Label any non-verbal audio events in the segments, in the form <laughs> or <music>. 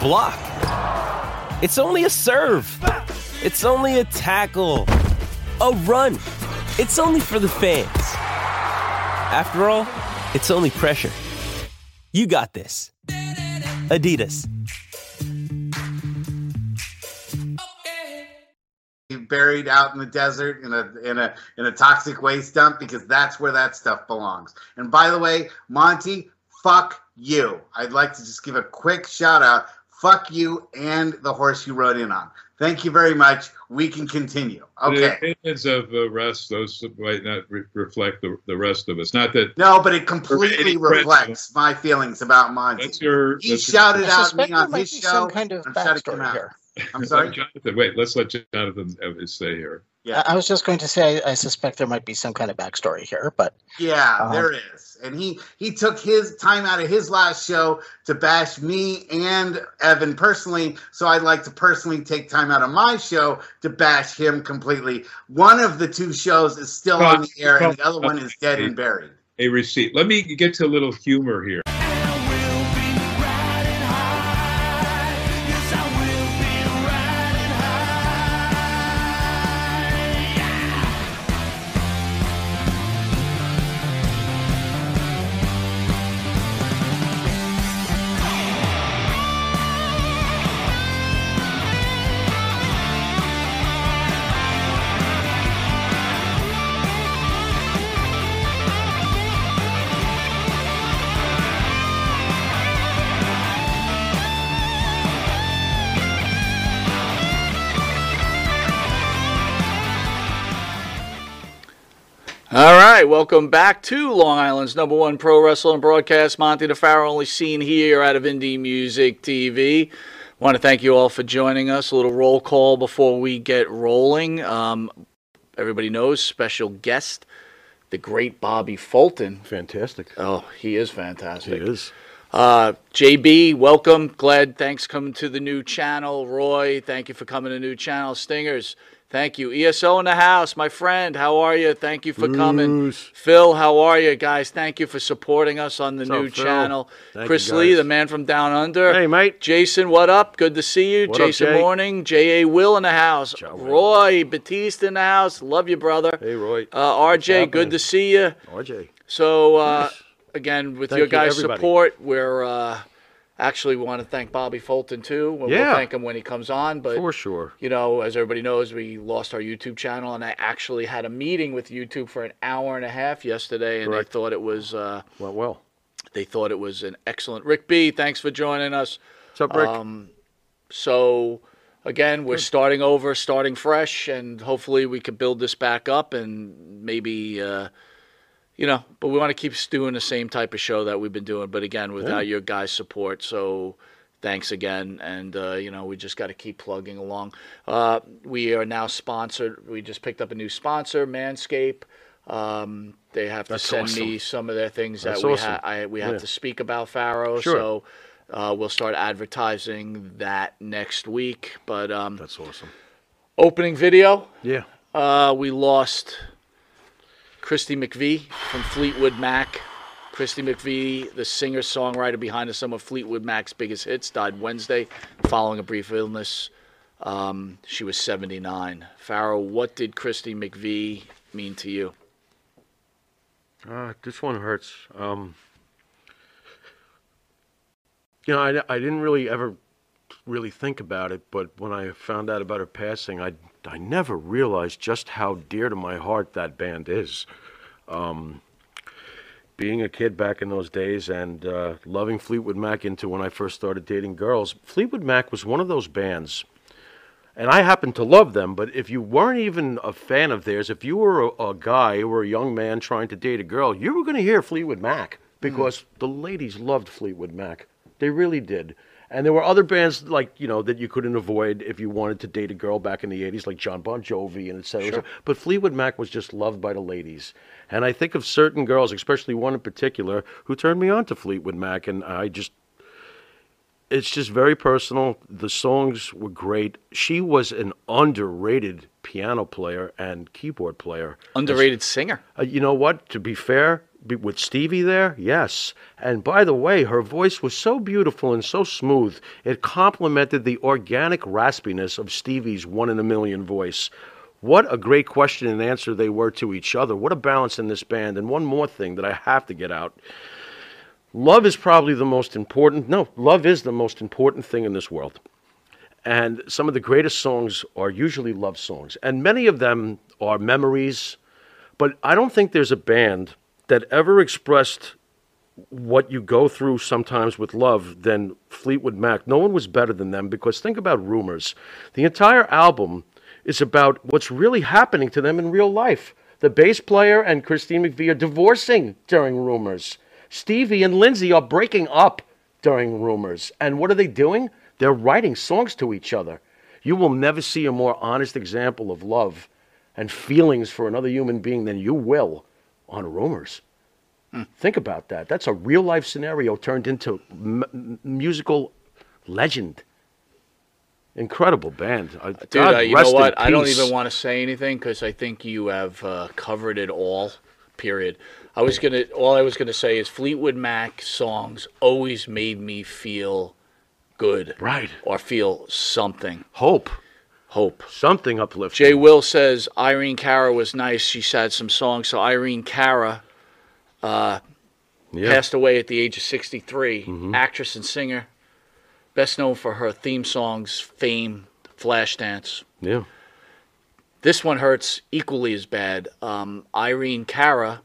block. It's only a serve. It's only a tackle, a run. It's only for the fans. After all, it's only pressure. You got this. Adidas. buried out in the desert in a in a in a toxic waste dump because that's where that stuff belongs. And by the way, Monty, fuck you. I'd like to just give a quick shout out. Fuck you and the horse you rode in on. Thank you very much. We can continue. The Okay. opinions of the rest, those might not re- reflect the, the rest of us. Not that No, but it completely Any president. reflects my feelings about Monty. that's your. He that's shouted your, out me on his show. Some kind of I'm shutting him out. here. I'm sorry. <laughs> Jonathan, wait, let's let Jonathan have his say here. Yeah. I I was just going to say I suspect there might be some kind of backstory here, but Yeah, Um, there is. And he he took his time out of his last show to bash me and Evan personally. So I'd like to personally take time out of my show to bash him completely. One of the two shows is still on the air, and the other one is dead and buried. A receipt. Let me get to a little humor here. Right, welcome back to Long Island's number one pro wrestling broadcast. Monty DeFaro, only seen here out of Indie Music TV. Want to thank you all for joining us. A little roll call before we get rolling. Um, everybody knows special guest, the great Bobby Fulton. Fantastic. Oh, he is fantastic. It is. Uh, JB, welcome. Glad, thanks coming to the new channel. Roy, thank you for coming to new channel. Stingers, thank you. ESO in the house, my friend, how are you? Thank you for coming. Bruce. Phil, how are you, guys? Thank you for supporting us on the What's new up, Phil? channel. Thank Chris you, Lee, guys. the man from down under. Hey, mate. Jason, what up? Good to see you. What up, Jason Jay? Morning. J.A. Will in the house. Ciao. Roy Batiste in the house. Love you, brother. Hey, Roy. Uh, RJ, good to see you. RJ. So uh, again, with Thank your you, guys' everybody. support, we're uh, actually we want to thank Bobby Fulton too. We'll, we'll Yeah. thank him when he comes on. But For sure. you know, as everybody knows, we lost our YouTube channel, and I actually had a meeting with YouTube for an hour and a half yesterday, and Correct. they thought it was uh, Went well. they thought it was an excellent. Rick B, thanks for joining us. What's up, Rick? Um, so again, we're starting over, starting fresh, and hopefully we can build this back up and maybe, uh, you know, but we want to keep doing the same type of show that we've been doing. But again, without your guys' support, so thanks again. And uh, you know, we just got to keep plugging along. Uh, we are now sponsored. We just picked up a new sponsor, Manscaped. Um, they have to That's send me some of their things That's that we awesome. ha- I, we have Yeah. to speak about Faro. Sure. So uh, we'll start advertising that next week. But um, That's awesome. opening video, Yeah. uh, we lost Christy McVie from Fleetwood Mac. Christy McVie, the singer songwriter behind some of Fleetwood Mac's biggest hits, died Wednesday following a brief illness. Um, she was 79. Farrell, what did Christy McVie mean to you? Uh, this one hurts. Um, you know, I, I didn't really ever really think about it, but when I found out about her passing, I, I never realized just how dear to my heart that band is. Um, being a kid back in those days and uh, loving Fleetwood Mac into when I first started dating girls, Fleetwood Mac was one of those bands. And I happen to love them, but if you weren't even a fan of theirs, if you were a, a guy or a young man trying to date a girl, you were going to hear Fleetwood Mac because the ladies loved Fleetwood Mac. They really did. And there were other bands like, you know, that you couldn't avoid if you wanted to date a girl back in the 80s, like John Bon Jovi and et cetera. Sure. But Fleetwood Mac was just loved by the ladies. And I think of certain girls, especially one in particular, who turned me on to Fleetwood Mac. And I just, it's just very personal. The songs were great. She was an underrated piano player and keyboard player. Underrated singer. Uh, you know what? To be fair, with Stevie there, yes. And by the way, her voice was so beautiful and so smooth, it complemented the organic raspiness of Stevie's one in a million voice. What a great question and answer they were to each other. What a balance in this band. And one more thing that I have to get out. Love is probably the most important, no, love is the most important thing in this world. And some of the greatest songs are usually love songs. And many of them are memories. But I don't think there's a band that ever expressed what you go through sometimes with love than Fleetwood Mac. No one was better than them because think about Rumours. The entire album is about what's really happening to them in real life. The bass player and Christine McVie are divorcing during Rumours. Stevie and Lindsay are breaking up during Rumours. And what are they doing? They're writing songs to each other. You will never see a more honest example of love and feelings for another human being than you will on Rumours. Think about that. That's a real life scenario turned into m- musical legend. Incredible band. Uh, Dude, God uh, you know what? I don't even want to say anything because I think you have uh, covered it all. Period. I was gonna. All I was gonna say is Fleetwood Mac songs always made me feel good, right, or feel something. Hope. Hope. Something uplifting. Jay Will says Irene Cara was nice. She had some songs. So Irene Cara uh, Yeah. passed away at the age of 63. Actress and singer, best known for her theme songs, Fame, Flashdance. Yeah. This one hurts equally as bad. Um, Irene Cara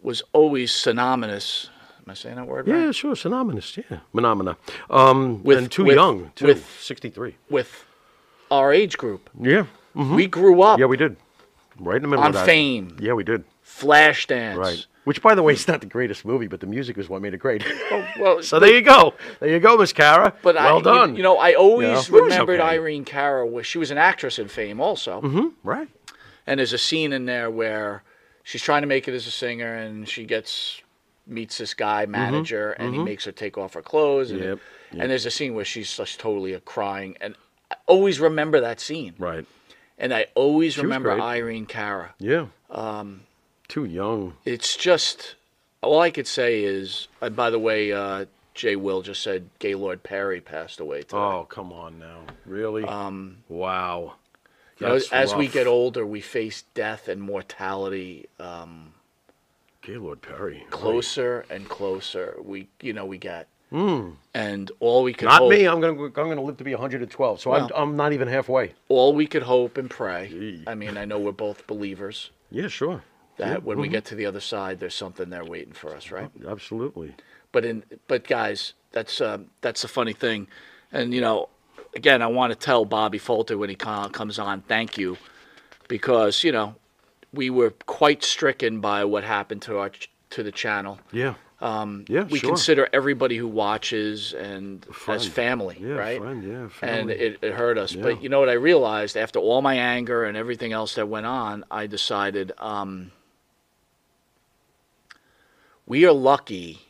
was always synonymous. Am I saying that word right? Yeah, sure. Synonymous. Yeah. Phenomena. Um, With- and too with- young, too. with- 63. With our age group. Yeah. mhm. We grew up Yeah, we did. Right in the middle on of that. On fame, Yeah, we did. Flashdance. Right. Which, by the way, is not the greatest movie, but the music is what made it great. well, <laughs> so there you go. There you go, Miss Cara. But well I, you- done. You, know, I always You know, remembered okay. Irene Cara. Was, she was an actress in Fame, also. Mm-hmm. Right. And there's a scene in there where she's trying to make it as a singer, and she gets meets this guy manager, and he mhm. makes her take off her clothes. And, Yep, yep. and there's a scene where she's just totally a crying, and I always remember that scene. Right. And I always She remember. Irene Cara. Yeah. Um, Too young. it's just all I could say is. And by the way, uh, Jay Will just said Gaylord Perry passed away today. Oh, come on now. Really? Um, wow. You know, as we get older, we face death and mortality um, Gaylord Perry. closer and closer. We, you know, we get, Mm. and all we could Not hope, me. I'm gonna I'm gonna live to be 112. So Well- I'm I'm not even halfway. all we could hope and pray. I mean, I know we're both believers Yeah, sure. that Yeah, when we mhm. get to the other side, there's something there waiting for us, right? Absolutely. But in, but guys, that's um, that's the funny thing, and you know, again, I want to tell Bobby Fulton when he co- comes on, thank you, because you know, we were quite stricken by what happened to our ch- to the channel. Yeah. Um, Yeah, we sure. consider everybody who watches and as family, Yeah, right? friend, yeah, And it, it hurt us. Yeah. But you know what I realized after all my anger and everything else that went on, I decided um, we are lucky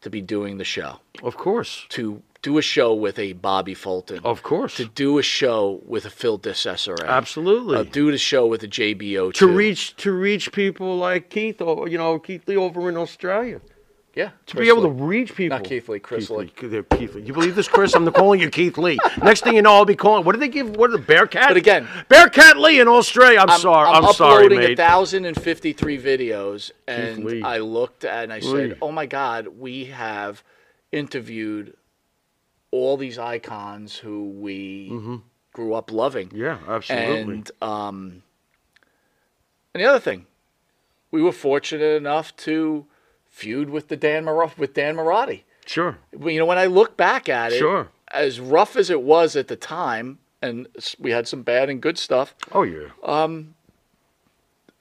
to be doing the show. Of course. To do a show with a Bobby Fulton. Of course. To do a show with a Phil DeCesare. Absolutely. Uh, do the show with a JBO. to reach to reach people like Keith or you know Keith Lee over in Australia. Yeah, to Chris be able to reach people. Not Keith Lee, Chris Lee. They're Keith Lee. You believe this, Chris? I'm calling you Keith Lee. Next thing you know, I'll be calling. What do they give? What are the Bearcat? But again- Bearcat Lee in Australia. I'm, sorry. I'm, I'm sorry, uploading mate. thousand and fifty-three videos, and I looked and I Lee. said, "Oh my God, we have interviewed all these icons who we grew up loving." Mm-hmm. Yeah, absolutely. And um, and the other thing, we were fortunate enough to feud with the Dan Mar- with Dan Marotti. Sure. You know, when I look back at it, Sure. as rough as it was at the time, and we had some bad and good stuff, Oh yeah. um,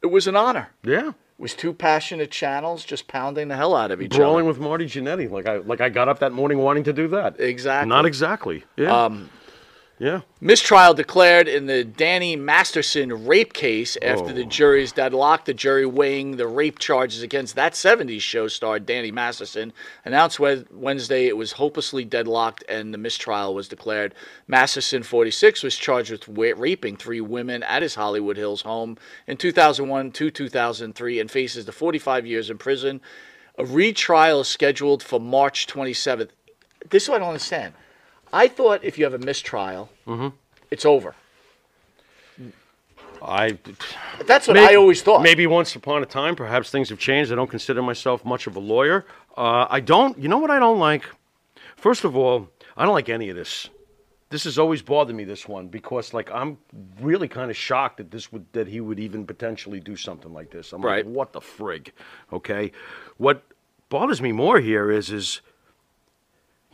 it was an honor. Yeah. It was two passionate channels just pounding the hell out of each Brawling other. Brawling with Marty Jannetty, like I like I got up that morning wanting to do that. Exactly. Not exactly. Yeah. Um, yeah. Mistrial declared in the Danny Masterson rape case after the Oh. jury's deadlock. The jury weighing the rape charges against that 70s show star Danny Masterson announced Wed- Wednesday it was hopelessly deadlocked and the mistrial was declared. Masterson, 46, was charged with raping three women at his Hollywood Hills home in 2001 to 2003 and faces the 45 years in prison. A retrial is scheduled for March 27th. This is what I don't understand. I thought if you have a mistrial, Mm-hmm. it's over. I. That's what May- I always thought. Maybe once upon a time, perhaps things have changed. I don't consider myself much of a lawyer. Uh, I don't. You know what I don't like? First of all, I don't like any of this. This has always bothered me. This one because, like, I'm really kind of shocked that this would that he would even potentially do something like this. I'm Right. like, what the frig? Okay. What bothers me more here is is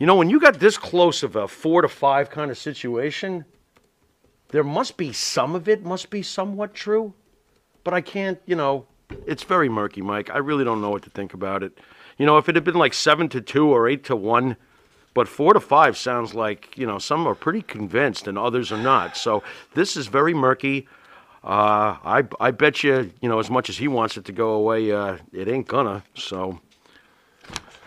you know when you got this close of a four to five kind of situation, there must be some of it must be somewhat true but I can't, you know, it's very murky, Mike. I really don't know what to think about it. You know, if it had been like seven to two or eight to one, but four to five sounds like, you know, some are pretty convinced and others are not. So this is very murky. Uh, I, I bet you, you know, as much as he wants it to go away, uh, it ain't gonna. So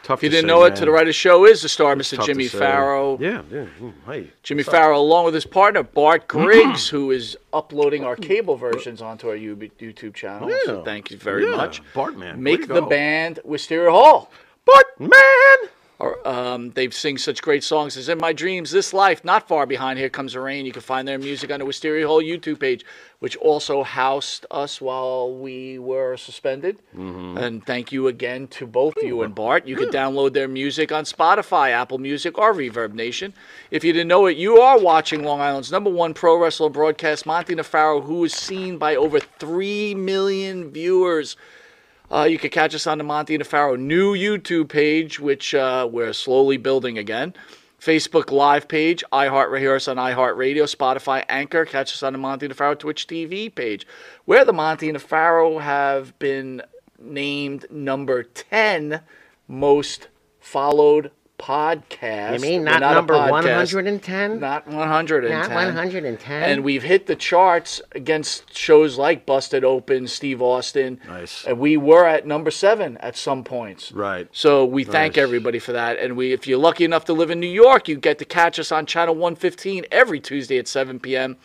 tough. if you didn't say, know it, to the right of the show is the star, It's Mr. Jimmy. Farrow. Yeah, yeah. mm, Hey, Jimmy? Farrow, along with his partner Bart <clears throat> Griggs, who is uploading our cable versions onto our YouTube channel. So thank you very Yeah, much. Bart, man. Make the go. band Wisteria Hall. Bart, man. Or, um, they sing such great songs as In My Dreams, This Life, Not Far Behind, Here Comes the Rain. You can find their music on the Wisteria Hall YouTube page, which also housed us while we were suspended. Mm-hmm. And thank you again to both you and Bart. You can download their music on Spotify, Apple Music, or Reverb Nation. If you didn't know it, you are watching Long Island's number one pro wrestler broadcast, Monty Nefaro, who is seen by over 3 million viewers. Uh, you can catch us on the Monty and Faro new YouTube page, which uh, we're slowly building again. Facebook Live page, iHeart hear us on iHeartRadio, Spotify, Anchor. Catch us on the Monty and Faro Twitch TV page, where the Monty and Faro have been named number ten most followed podcast. You mean We're not, number 110? Not 110. Not 110. And we've hit the charts against shows like Busted Open, Steve Austin. Nice. And we were at number seven at some points. Right. So we thank everybody for that. And we, if you're lucky enough to live in New York, you get to catch us on channel 115 every Tuesday at 7 p.m.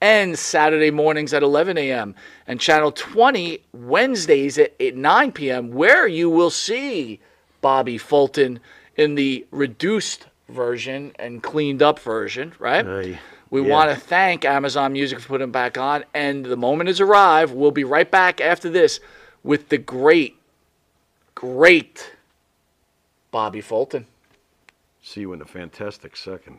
and Saturday mornings at 11 a.m. and channel 20 Wednesdays at, at 9 p.m. where you will see Bobby Fulton in the reduced version and cleaned up version, right? Hey, We yeah. want to thank Amazon Music for putting him back on. And the moment has arrived. We'll be right back after this with the great, great Bobby Fulton. See you in a fantastic second.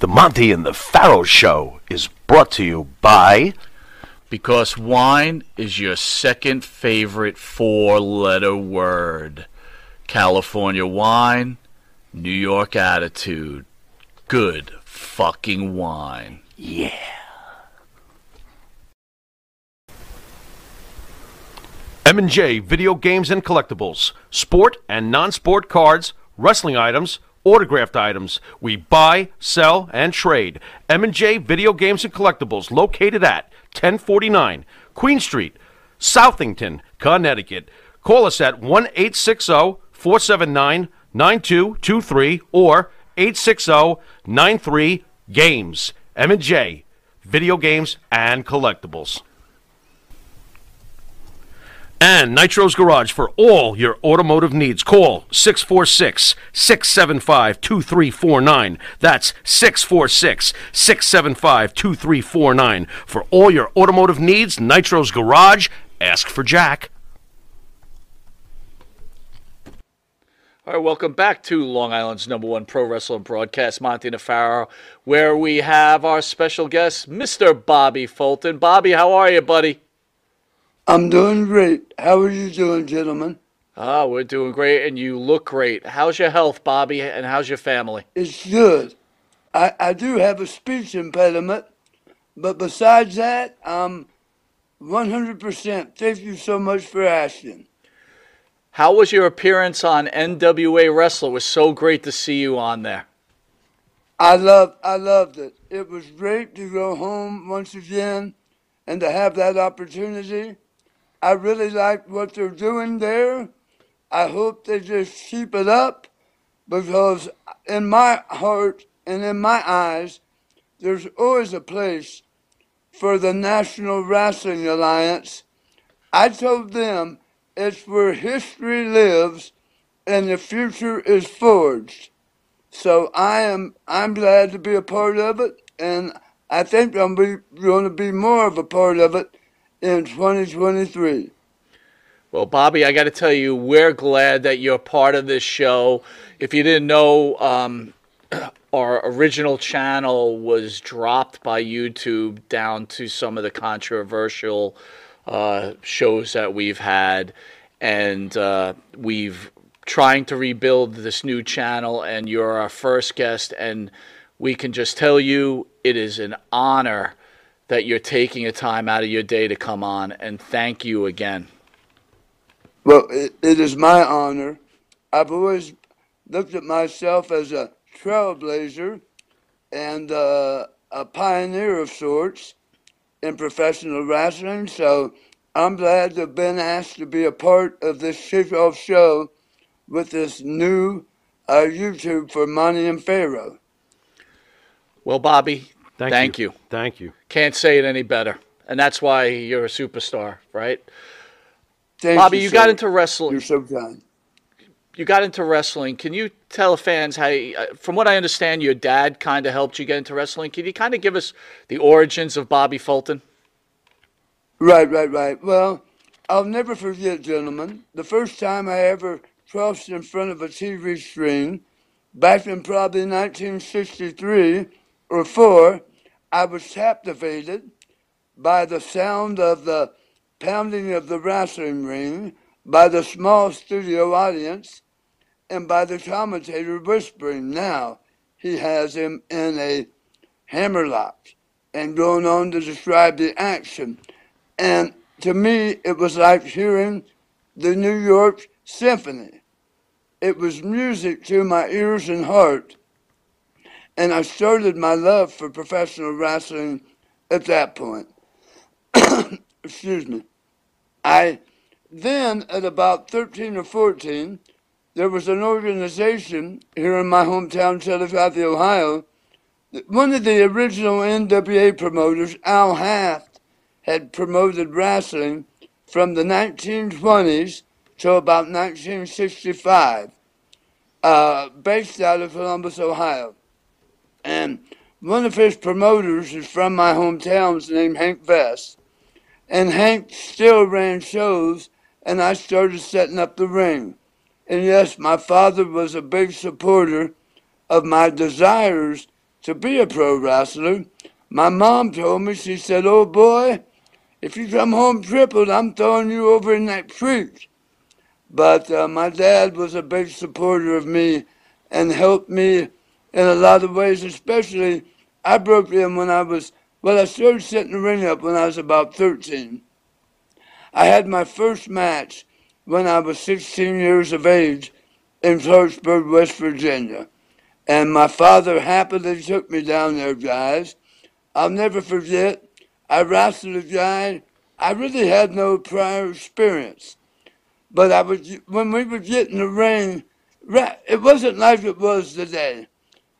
The Monty and the Pharaoh Show is brought to you by. Because wine is your second favorite four letter word. California wine, New York attitude. Good fucking wine. Yeah. M&J Video Games and Collectibles. Sport and non-sport cards, wrestling items, autographed items. We buy, sell, and trade. M&J Video Games and Collectibles located at 1049 Queen Street, Southington, Connecticut. Call us at 1-860-479-9223 or 860-93-GAMES. M&J Video Games and Collectibles. And Nitro's Garage for all your automotive needs. Call 646 675 2349. That's 646 675 2349. For all your automotive needs, Nitro's Garage. Ask for Jack. All right, welcome back to Long Island's number one pro wrestling broadcast, Monty Nefaro, where we have our special guest, Mr. Bobby Fulton. Bobby, how are you, buddy? I'm doing great. How are you doing, gentlemen? Ah, we're doing great, and you look great. How's your health, Bobby, and how's your family? It's good. I, I do have a speech impediment, but besides that, I'm 100%. Thank you so much for asking. How was your appearance on NWA Wrestler? It was so great to see you on there. I loved, I loved it. It was great to go home once again and to have that opportunity. I really like what they're doing there. I hope they just keep it up because in my heart and in my eyes, there's always a place for the National Wrestling Alliance. I told them it's where history lives and the future is forged. So I am I'm glad to be a part of it, and I think I'm be, going to be more of a part of it in 2023. Well, Bobby, I got to tell you, we're glad that you're part of this show. If you didn't know, um, <clears throat> our original channel was dropped by YouTube down to some of the controversial uh, shows that we've had, and uh, we've trying to rebuild this new channel. And you're our first guest, and we can just tell you it is an honor that you're taking a time out of your day to come on, and thank you again. Well, it, it is my honor. I've always looked at myself as a trailblazer and uh, a pioneer of sorts in professional wrestling. So I'm glad to have been asked to be a part of this kickoff show with this new uh, YouTube for Monty and Faro. Well, Bobby, Thank thank, you. you. Thank you. Can't say it any better. And that's why you're a superstar, right? Thank Bobby, you, you got into wrestling. You're so kind. You got into wrestling. Can you tell fans how, uh, from what I understand, your dad kind of helped you get into wrestling? Can you kind of give us the origins of Bobby Fulton? Right, right, right. Well, I'll never forget, gentlemen, the first time I ever crossed in front of a TV screen, back in probably 1963 or 4, I was captivated by the sound of the pounding of the wrestling ring, by the small studio audience, and by the commentator whispering, now he has him in a hammerlock, and going on to describe the action. And to me, it was like hearing the New York Symphony. It was music to my ears and heart. And I started my love for professional wrestling at that point. <coughs> Excuse me. I then, at about 13 or 14, there was an organization here in my hometown, Chillicothe, Ohio. One of the original NWA promoters, Al Haft, had promoted wrestling from the 1920s to about 1965, uh, based out of Columbus, Ohio. And one of his promoters is from my hometown, is named Hank Vest. And Hank still ran shows, and I started setting up the ring. And yes, my father was a big supporter of my desires to be a pro wrestler. My mom told me, she said, Oh boy, if you come home crippled, I'm throwing you over in that creek. But uh, my dad was a big supporter of me and helped me in a lot of ways, especially I broke in when I was, well, I started setting the ring up when I was about 13. I had my first match when I was 16 years of age in Clarksburg, West Virginia. And my father happily took me down there, guys. I'll never forget, I wrestled a guy, I really had no prior experience. But I was, when we would get in the ring, it wasn't like it was today.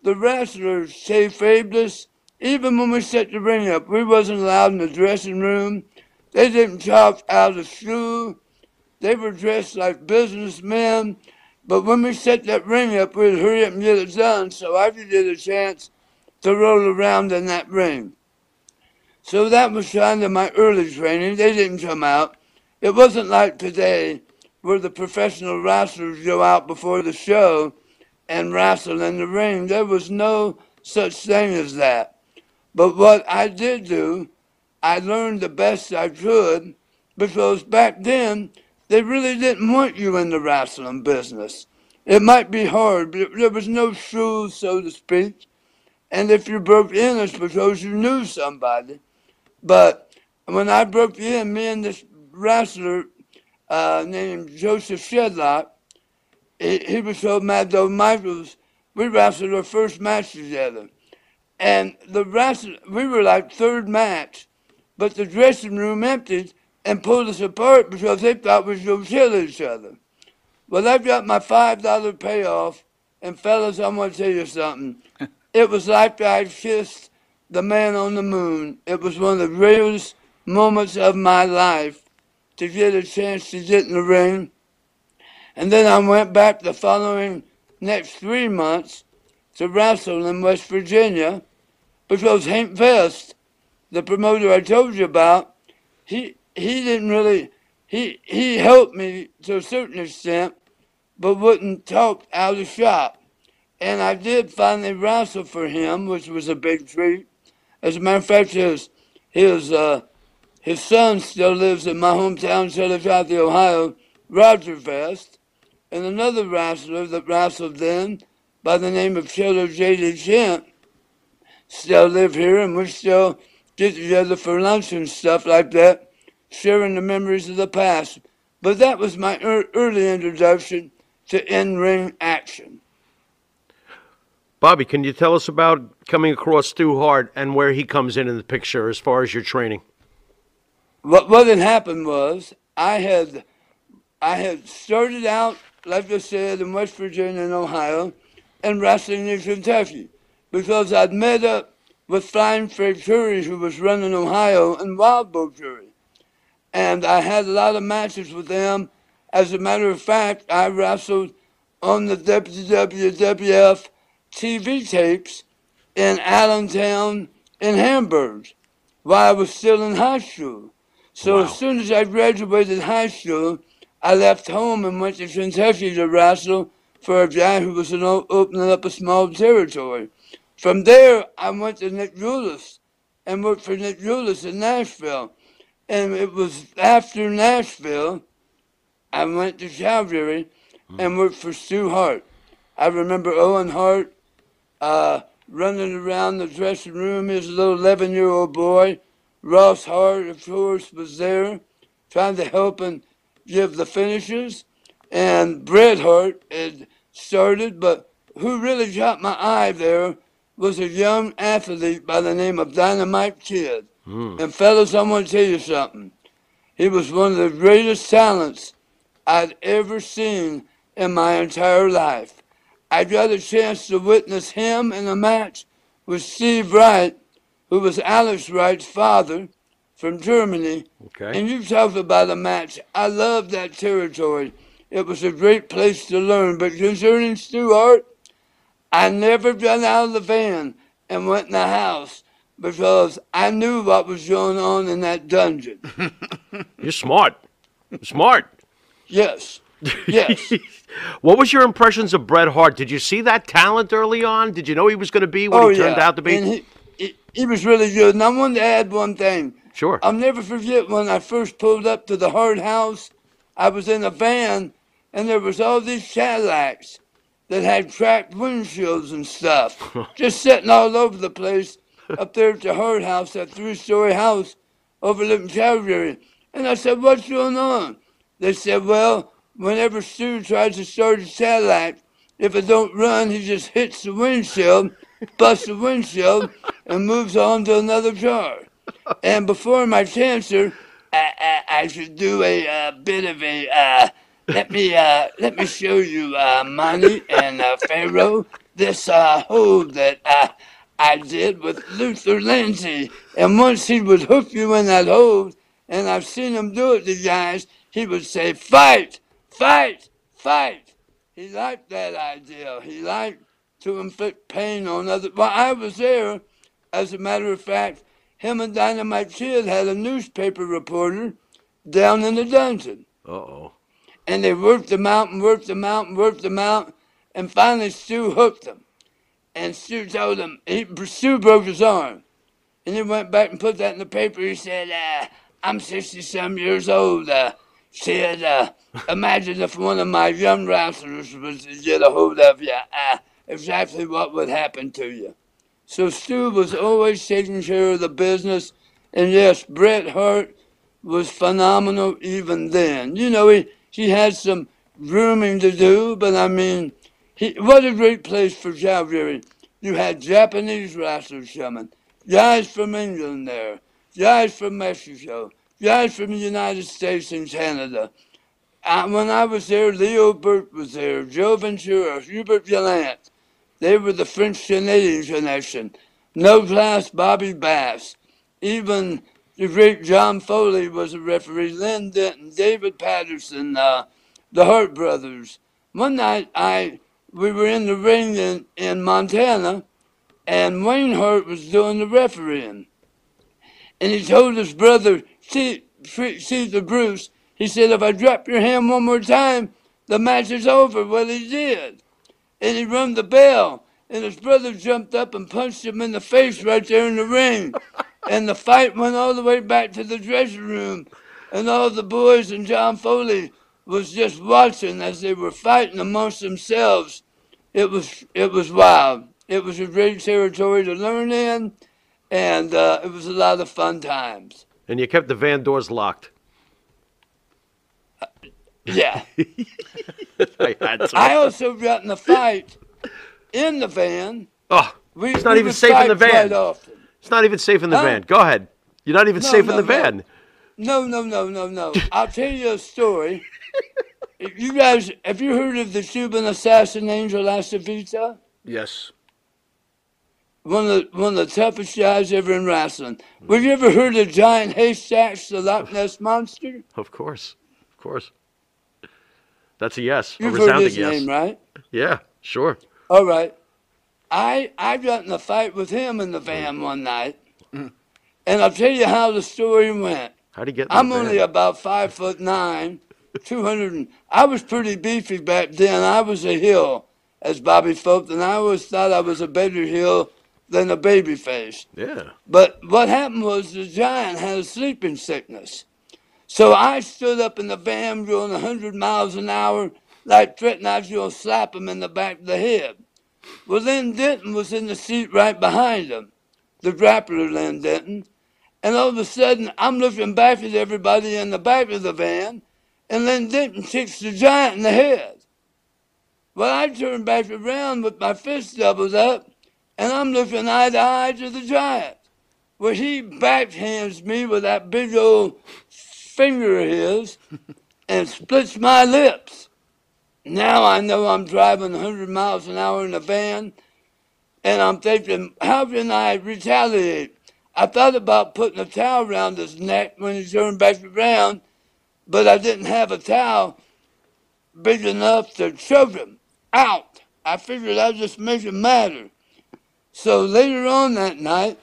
The wrestlers kayfabed us. Even when we set the ring up, we wasn't allowed in the dressing room. They didn't talk out of school. They were dressed like businessmen. But when we set that ring up, we'd hurry up and get it done so I could get a chance to roll around in that ring. So that was kind of my early training. They didn't come out. It wasn't like today where the professional wrestlers go out before the show and wrestle in the ring. There was no such thing as that. But what I did do, I learned the best I could because back then they really didn't want you in the wrestling business. It might be hard, but there was no shoes, so to speak. And if you broke in, it's because you knew somebody. But when I broke in, me and this wrestler uh, named Joseph Shedlock, he, he was so mad though Michaels, we wrestled our first match together. And the wrestler, we were like third match, but the dressing room emptied and pulled us apart because they thought we to kill each other. Well, I got my $5 payoff, and fellas, I'm going to tell you something. <laughs> it was like I kissed the man on the moon. It was one of the greatest moments of my life to get a chance to get in the ring. And then I went back the following next three months to wrestle in West Virginia because Hank Vest, the promoter I told you about, he he didn't really he he helped me to a certain extent, but wouldn't talk out of shop. And I did finally wrestle for him, which was a big treat. As a matter of fact, his his uh, his son still lives in my hometown, Chillicothe, Ohio, Roger Vest, and another wrestler that wrestled then by the name of Chiller J.D. Kent still live here, and we still get together for lunch and stuff like that, sharing the memories of the past. But that was my er- early introduction to in-ring action. Bobby, can you tell us about coming across Stu Hart and where he comes in in the picture as far as your training? What what had happened was I had I had started out, like I said, in West Virginia and Ohio, and wrestling in Kentucky because I'd met up with Flying Fred Curry, who was running Ohio, and Wild Bill Curry. And I had a lot of matches with them. As a matter of fact, I wrestled on the WWF TV tapes in Allentown and Hamburg while I was still in high school. So as soon as I graduated high school, I left home and went to Kentucky to wrestle for a guy who was opening up a small territory. From there, I went to Nick Gulas and worked for Nick Gulas in Nashville. And it was after Nashville, I went to Calgary and worked for Stu Hart. I remember Owen Hart uh, running around the dressing room, his little 11 year old boy. Ross Hart, of course, was there trying to help and give the finishes. And Bret Hart had started, but who really caught my eye there was a young athlete by the name of Dynamite Kid. Hmm. And fellas, I'm going to tell you something. He was one of the greatest talents I'd ever seen in my entire life. I got a chance to witness him in a match with Steve Wright, who was Alex Wright's father from Germany. Okay. And you talk about a match. I love that territory. It was a great place to learn. But concerning Stu Hart, I never got out of the van and went in the house because I knew what was going on in that dungeon. <laughs> You're smart. You're smart. Yes. Yes. <laughs> what was your impressions of Bret Hart? Did you see that talent early on? Did you know he was going to be what he oh, turned out to be? Oh, And he, he, he was really good. And I wanted to add one thing. Sure. I'll never forget when I first pulled up to the Hart House. I was in a van, and there was all these Cadillacs that had cracked windshields and stuff, <laughs> just sitting all over the place up there at the Hart House, that three-story house overlooking Calgary. And I said, "What's going on?" They said, "Well, whenever Stu tries to start a satellite, if it don't run, he just hits the windshield, busts the windshield, and moves on to another car." And before my cancer, I, I, I should do a bit of a. Uh, let me uh, let me show you, uh, Monty and uh, Pharaoh, this uh, hold that uh, I did with Luther Lindsay. And once he would hook you in that hold, and I've seen him do it to guys, he would say, fight, fight, fight. He liked that idea. He liked to inflict pain on others. Well, I was there, as a matter of fact. Him and Dynamite Kid had a newspaper reporter down in the dungeon. Uh oh. And they worked him out and worked him out and worked him out. And finally, Stu hooked him. And Stu told him, he, Stu broke his arm. And he went back and put that in the paper. He said, uh, I'm 60 some years old. Uh, said, uh, imagine if one of my young wrestlers was to get a hold of you, uh, exactly what would happen to you. So Stu was always taking care of the business. And yes, Bret Hart was phenomenal even then. You know, he, he had some grooming to do, but I mean, he, what a great place for Calgary. You had Japanese wrestlers coming, guys from England there, guys from Mexico, guys from the United States and Canada. When I was there, Leo Burke was there, Joe Ventura, Hubert Gallant. They were the French Canadian connection. No class Bobby Bass. Even the great John Foley was a referee. Lynn Denton, David Patterson, uh, the Hart brothers. One night, I we were in the ring in, in Montana, and Wayne Hart was doing the refereeing. And he told his brother, see, see the Bruce, he said, if I drop your hand one more time, the match is over. Well, he did. And he rung the bell, and his brother jumped up and punched him in the face right there in the ring. <laughs> and the fight went all the way back to the dressing room, and all the boys and John Foley was just watching as they were fighting amongst themselves. It was it was wild. It was a great territory to learn in, and uh, it was a lot of fun times. And you kept the van doors locked. Yeah. <laughs> I. I also got in a fight in the van. Oh, We- it's not we even safe in the van. It's not even safe in the Huh? van. Go ahead. You're not even No, safe no, in the no. van. No, no, no, no, no. I'll tell you a story. <laughs> If you guys, have you heard of the Cuban assassin Angel Acevedo? Yes. One of the, one of the toughest guys ever in wrestling. Have you ever heard of Giant Haystacks, the Loch Ness Monster? Of course. Of course. That's a yes. You've a heard his yes. name, right? Yeah, sure. All right. I I got in a fight with him in the van one night, mm. and I'll tell you how the story went. How'd he get in the I'm van? only about five foot nine, two hundred. And, I was pretty beefy back then. I was a heel, as Bobby Fope, and I always thought I was a better heel than a baby face. Yeah. But what happened was the giant had a sleeping sickness. So I stood up in the van going 100 miles an hour, like threatening I was going to slap him in the back of the head. Well, Lynn Denton was in the seat right behind him, the grappler Lynn Denton. And all of a sudden, I'm looking back at everybody in the back of the van, and Lynn Denton kicks the giant in the head. Well, I turn back around with my fist doubled up, and I'm looking eye to eye to the giant. Well, he backhands me with that big old finger of his <laughs> and splits my lips. Now I know I'm driving 100 miles an hour in a van, and I'm thinking, how can I retaliate? I thought about putting a towel around his neck when he turned back around, but I didn't have a towel big enough to choke him out. I figured I'd just make it matter. So later on that night,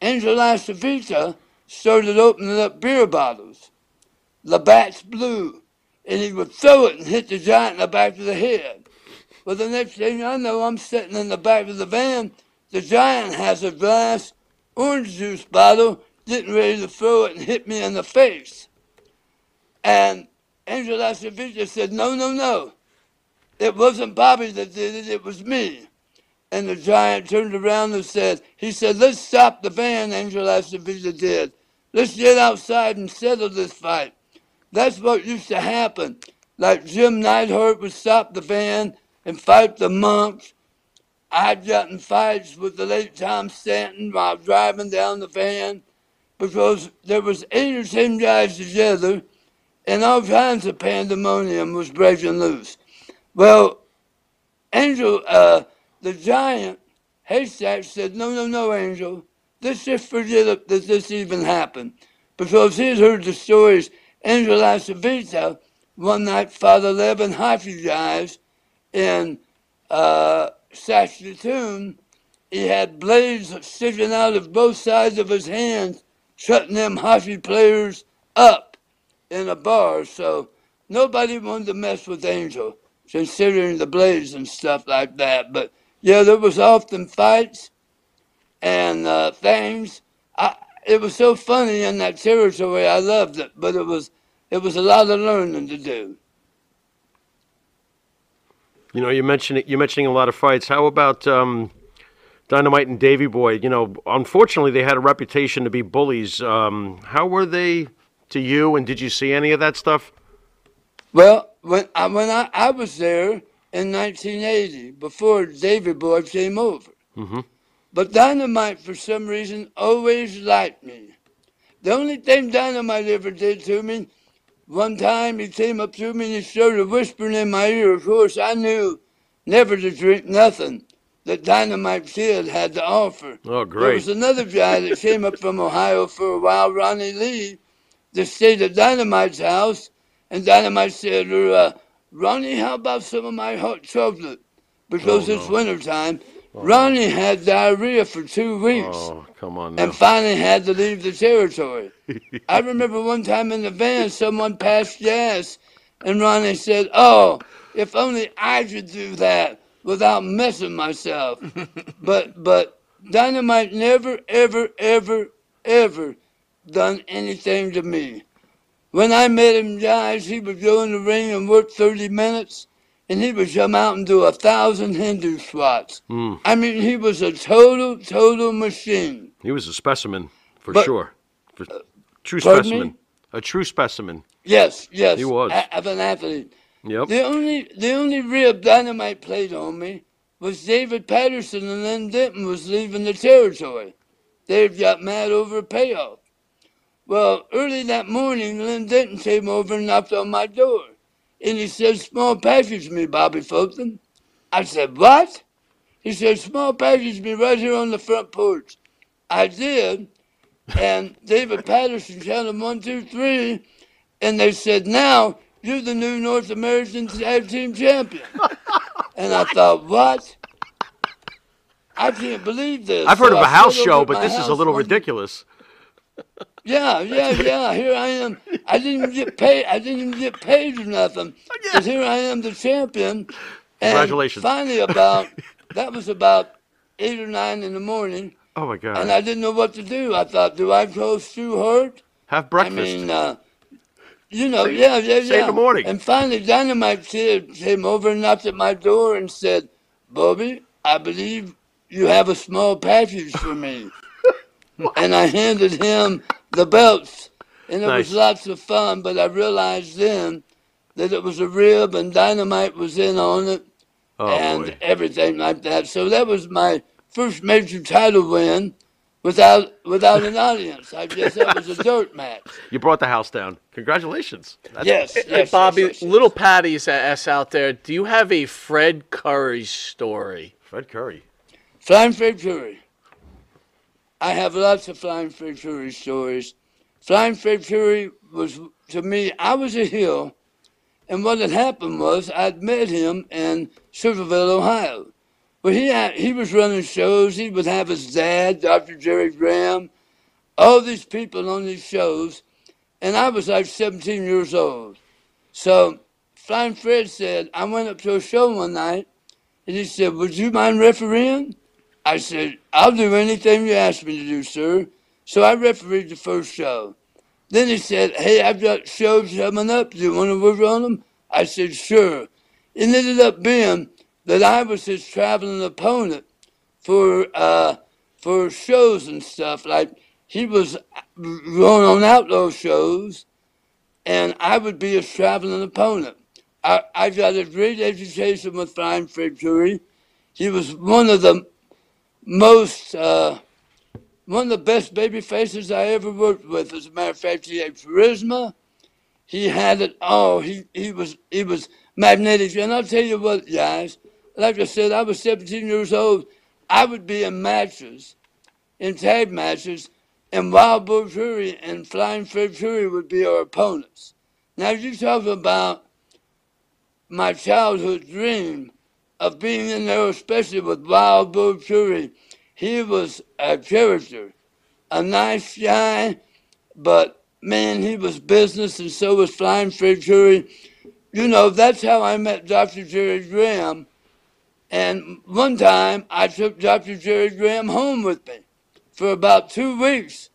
Angel Acevedo started opening up beer bottles. Labatt's Blue. And he would throw it and hit the giant in the back of the head. Well, the next thing I know, I'm sitting in the back of the van. The giant has a glass orange juice bottle, getting ready to throw it and hit me in the face. And Angel Acevedo said, No, no, no. It wasn't Bobby that did it, it was me. And the giant turned around and said, he said, let's stop the van, Angel Acevedo did. Let's get outside and settle this fight. That's what used to happen. Like Jim Neidhart would stop the van and fight the monks. I'd gotten fights with the late Tom Stanton while driving down the van because there was eight or ten guys together and all kinds of pandemonium was breaking loose. Well, Angel, uh, the giant, Haystack said, no, no, no, Angel. Let's just forget that this even happened. Because he'd heard the stories Angel Acevedo one night Father Levin hockey guys in uh, Saskatoon. He had blades sticking out of both sides of his hands, shutting them hockey players up in a bar. So nobody wanted to mess with Angel, considering the blades and stuff like that. But yeah, there was often fights and uh, things. I, it was so funny in that territory. I loved it, but it was it was a lot of learning to do. You know, you mentioned you're mentioning a lot of fights. How about um, Dynamite and Davy Boy? You know, unfortunately, they had a reputation to be bullies. Um, how were they to you? And did you see any of that stuff? Well, when I, when I, I was there in 1980, before Davy Boy came over, Mm-hmm. but Dynamite, for some reason, always liked me. The only thing Dynamite ever did to me, one time he came up to me and he started whispering in my ear. Of course, I knew never to drink nothing that Dynamite Kid had to offer. Oh, great. There was another guy that came up from Ohio for a while, Ronnie Lee, that stayed at Dynamite's house, and Dynamite said, uh, Ronnie, how about some of my hot chocolate? Because Oh, it's no. wintertime. Ronnie had diarrhea for two weeks Oh, come on now. and finally had to leave the territory. <laughs> I remember one time in the van, someone passed gas, and Ronnie said, Oh, if only I could do that without messing myself. <laughs> but but Dynamite never, ever, ever, ever done anything to me. When I met him, guys, he would go in the ring and work 30 minutes, and he would come out and do a thousand Hindu squats. Mm. I mean, he was a total, total machine. He was a specimen for But- sure. For, true pardon me? specimen. A true specimen. Yes, yes. He was. a- of an athlete. Yep. The only the only rib Dynamite played on me was David Patterson and then Denton was leaving the territory. They got mad over a payoff. Well, early that morning, Lynn Denton came over and knocked on my door. And he said, small package me, Bobby Fulton. I said, what? He said, small package me right here on the front porch. I did. And David Patterson counted one, two, three. And they said, now you're the new North American Tag Team Champion. <laughs> and I thought, what? I can't believe this. I've heard So of a house show, but this is a house little one- ridiculous. Yeah, yeah, yeah. Here I am. I didn't even get paid. I didn't even get paid or nothing. But here I am, the champion. And Congratulations. Finally, about that was about eight or nine in the morning, Oh my God. and I didn't know what to do. I thought, do I go Stu Hart? Have breakfast. I mean, uh, you know, Say- yeah, yeah, yeah. say good morning. And finally, Dynamite Kid came over and knocked at my door and said, Bobby, I believe you have a small package for me. <laughs> and I handed him the belts. And it Nice. was lots of fun, but I realized then that it was a rib and Dynamite was in on it oh and boy. everything like that. So that was my first major title win without without an audience. I guess that was a dirt match. <laughs> You brought the house down. Congratulations. That's- Yes, Hey, yes, Bobby, yes, yes, yes. little Patty's S out there. Do you have a Fred Curry story? Fred Curry. Flying Fred Curry. I have lots of Flying Fred Curry stories. Flying Fred Curry was, to me, I was a heel, and what had happened was I'd met him in Centerville, Ohio. Well, he, had, he was running shows. He would have his dad, Dr. Jerry Graham, all these people on these shows, and I was like 17 years old. So Flying Fred said, I went up to a show one night, and he said, Would you mind refereeing? I said, I'll do anything you ask me to do, sir. So I refereed the first show. Then he said, Hey, I've got shows coming up. Do you want to work on them? I said, Sure. It ended up being that I was his traveling opponent for uh, for shows and stuff. Like he was going on outdoor shows, and I would be his traveling opponent. I, I got a great education with Flying Fred Curry. He was one of the most, uh, one of the best baby faces I ever worked with. As a matter of fact, he had charisma. He had it all. He, he was he was magnetic. And I'll tell you what, guys. Like I said, I was 17 years old. I would be in matches, in tag matches, and Wild Bull Curry and Flying Fred Curry would be our opponents. Now you talk about my childhood dream of being in there, especially with Wild Bull Curry. He was a character, a nice guy, but man, he was business, and so was Flying Fred Curry. You know, that's how I met Dr. Jerry Graham. And one time I took Dr. Jerry Graham home with me for about two weeks.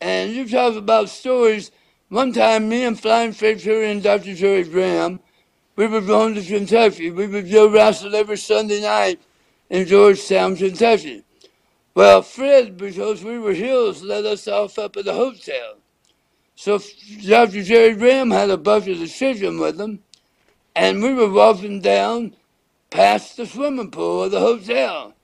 And you talk about stories. One time, me and Flying Fred Curry and Dr. Jerry Graham, we were going to Kentucky. We would go wrestle every Sunday night in Georgetown, Kentucky. Well, Fred, because we were heels, let us off up at the hotel. So Dr. Jerry Graham had a bucket of chicken with him, and we were walking down past the swimming pool of the hotel.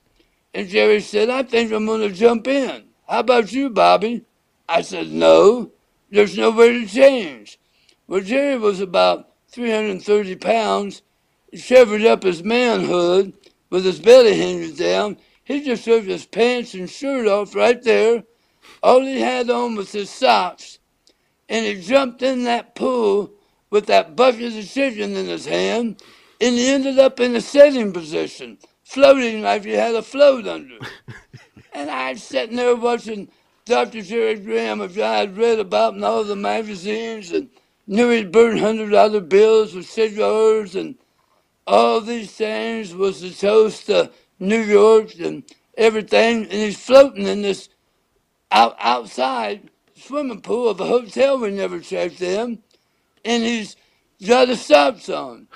And Jerry said, I think I'm going to jump in. How about you, Bobby? I said, No, there's nowhere to change. Well, Jerry was about 330 pounds. He covered up his manhood with his belly hanging down. He just took his pants and shirt off right there. All he had on was his socks. And he jumped in that pool with that bucket of chicken in his hand. And he ended up in a sitting position, floating like he had a float under. <laughs> and I was sitting there watching Dr. Jerry Graham, which I had read about in all the magazines and knew he'd burn hundred dollar bills with cigars and all these things was the toast to New York and everything. And he's floating in this out, outside swimming pool of a hotel we never checked in. And he's got a socks on.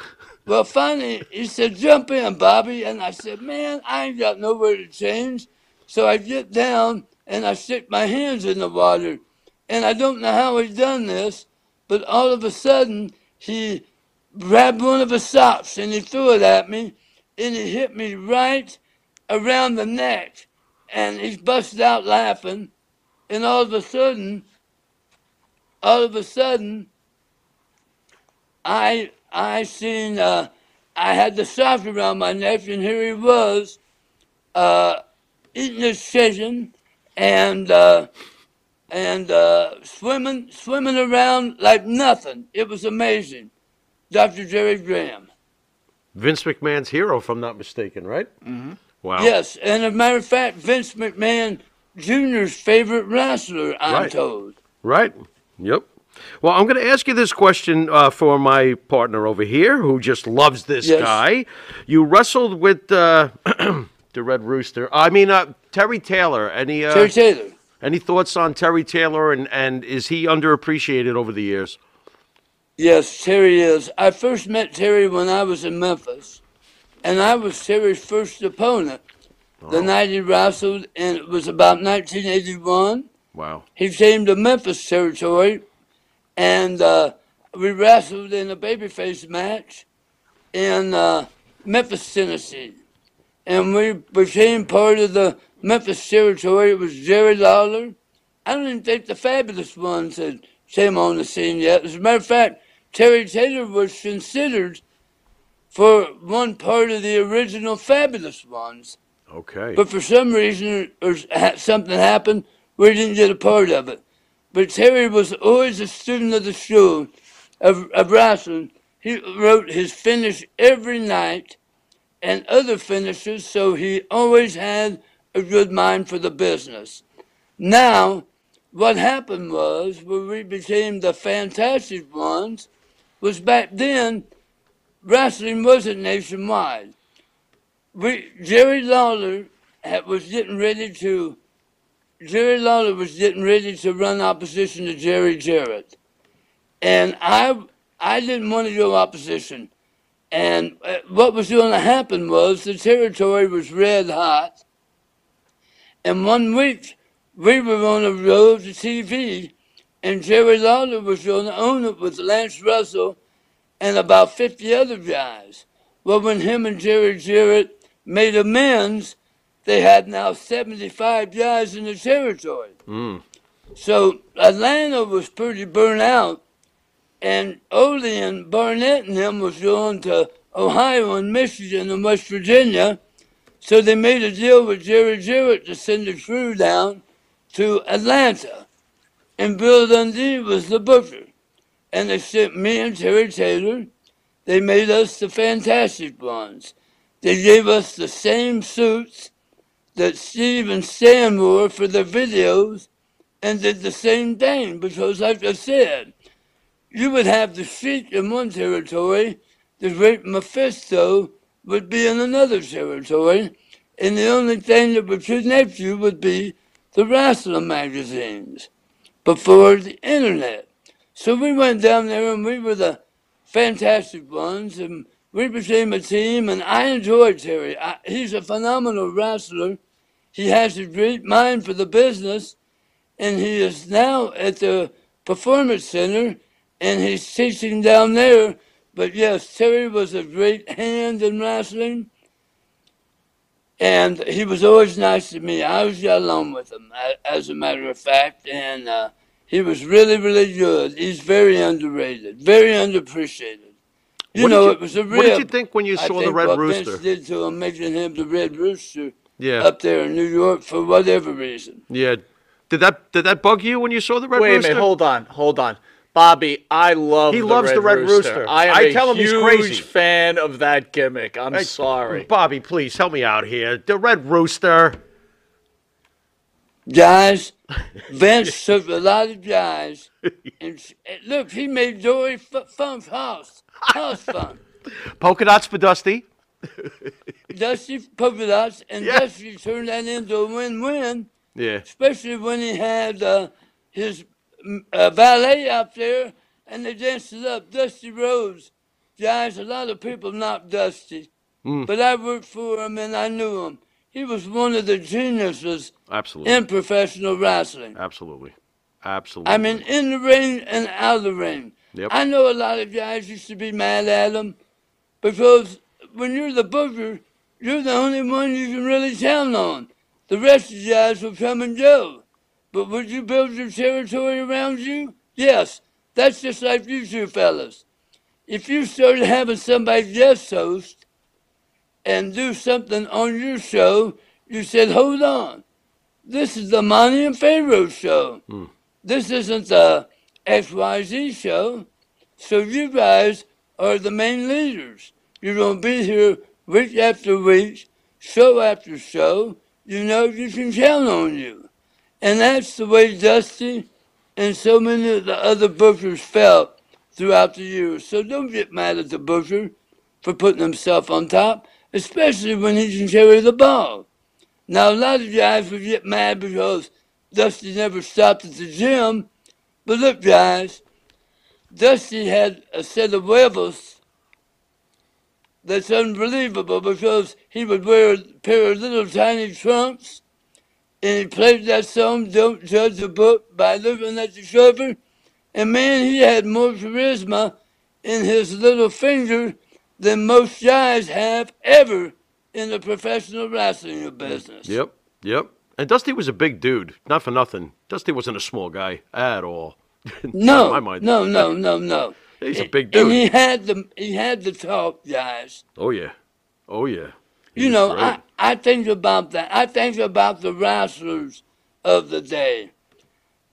Well, finally, he said, jump in, Bobby. And I said, man, I ain't got nowhere to change. So I get down and I stick my hands in the water. And I don't know how he done this, but all of a sudden he grabbed one of his socks and he threw it at me and he hit me right around the neck and he busted out laughing. And all of a sudden all of a sudden I I seen uh, I had the sock around my neck and here he was uh, eating his chicken and uh, and uh, swimming swimming around like nothing. It was amazing. Dr. Jerry Graham. Vince McMahon's hero, if I'm not mistaken, right? Mm-hmm. Wow. Yes, and as a matter of fact, Vince McMahon Jr.'s favorite wrestler, I'm Right. told. Right. Yep. Well, I'm going to ask you this question uh, for my partner over here, who just loves this Yes. guy. You wrestled with uh, <clears throat> the Red Rooster. I mean, uh, Terry Taylor. Any uh, Terry Taylor. Any thoughts on Terry Taylor, and, and is he underappreciated over the years? Yes, Terry is. I first met Terry when I was in Memphis, and I was Terry's first opponent. The night he wrestled, and it was about 1981. Wow. He came to Memphis territory, and uh, we wrestled in a babyface match in uh, Memphis, Tennessee. And we became part of the Memphis territory. Was Jerry Lawler. I don't even think the Fabulous Ones had came on the scene yet. As a matter of fact, Terry Taylor was considered for one part of the original Fabulous Ones. Okay. But for some reason, or something happened, we didn't get a part of it. But Terry was always a student of the school of, of wrestling. He wrote his finish every night and other finishes, so he always had a good mind for the business. Now, what happened was, when we became the Fantastic Ones, was back then, wrestling wasn't nationwide. We Jerry Lawler had, was getting ready to Jerry Lawler was getting ready to run opposition to Jerry Jarrett, and I I didn't want to go opposition, and uh, what was going to happen was the territory was red hot, and one week we were on the road to TV, and Jerry Lawler was going to own it with Lance Russell and about 50 other guys. Well, when him and Jerry Jarrett made amends, they had now 75 guys in the territory. Mm. So Atlanta was pretty burnt out, and Ole and Barnett and him was going to Ohio and Michigan and West Virginia. So they made a deal with Jerry Jarrett to send the crew down to Atlanta. And Bill Dundee was the booker. and they sent me and Terry Taylor. They made us the Fantastic Ones. They gave us the same suits that Steve and Stan wore for their videos and did the same thing because, like I said, you would have the Sheik in one territory, the great Mephisto would be in another territory, and the only thing that would connect you would be the wrestling magazines before the internet. So we went down there and we were the fantastic ones, and we became a team, and I enjoyed Terry. I, he's a phenomenal wrestler. He has a great mind for the business, and he is now at the Performance Center, and he's teaching down there. But yes, Terry was a great hand in wrestling, and he was always nice to me. I always got along with him, as a matter of fact, and uh, he was really, really good. He's very underrated, very underappreciated. You What know, you- it was a real. what did you think when you I saw the think Red what Rooster? Vince did to him, making him the Red Rooster Yeah. up there in New York for whatever reason. Yeah. Did that did that bug you when you saw the red Wait rooster? a minute, hold on, hold on. Bobby, I love He the loves Red the Red Rooster. Rooster. I am I a tell him he's a huge crazy. fan of that gimmick. I'm Hey, sorry. Bobby, please help me out here. The red rooster. Guys, <laughs> Vince took a lot of guys, <laughs> and and look, he made Dory F- Funk's house, Hoss Funk. <laughs> Polka dots for Dusty. Dusty polka dots, and Yeah. Dusty turned that into a win-win, Yeah. especially when he had uh, his uh, valet out there, and they danced it up. Dusty Rhodes, guys, a lot of people not Dusty, Mm. but I worked for him and I knew him. He was one of the geniuses Absolutely. in professional wrestling. Absolutely. Absolutely. I mean, in the ring and out of the ring. Yep. I know a lot of guys used to be mad at him because when you're the booker, you're the only one you can really count on. The rest of the guys will come and go. But would you build your territory around you? Yes. That's just like you two fellas. If you started having somebody guest host and do something on your show, you said, hold on. This is the Monty and Faro show. Hmm. This isn't the XYZ show. So you guys are the main leaders. You're going to be here week after week, show after show. You know you can count on you. And that's the way Dusty and so many of the other bookers felt throughout the years. So don't get mad at the booker for putting himself on top, especially when he can carry the ball. Now, a lot of guys would get mad because Dusty never stopped at the gym. But look, guys, Dusty had a set of huevos that's unbelievable because he would wear a pair of little tiny trunks and he played that song, Don't Judge a Book by looking at the cover. And man, he had more charisma in his little finger than most guys have ever in the professional wrestling business. Yep. Yep. And Dusty was a big dude. Not for nothing. Dusty wasn't a small guy at all. <laughs> No, my mind. no, no, no, no. He's a big dude. And he had the he had the talk, guys. Oh yeah. Oh yeah. He You know, great. I, I think about that. I think about the wrestlers of the day.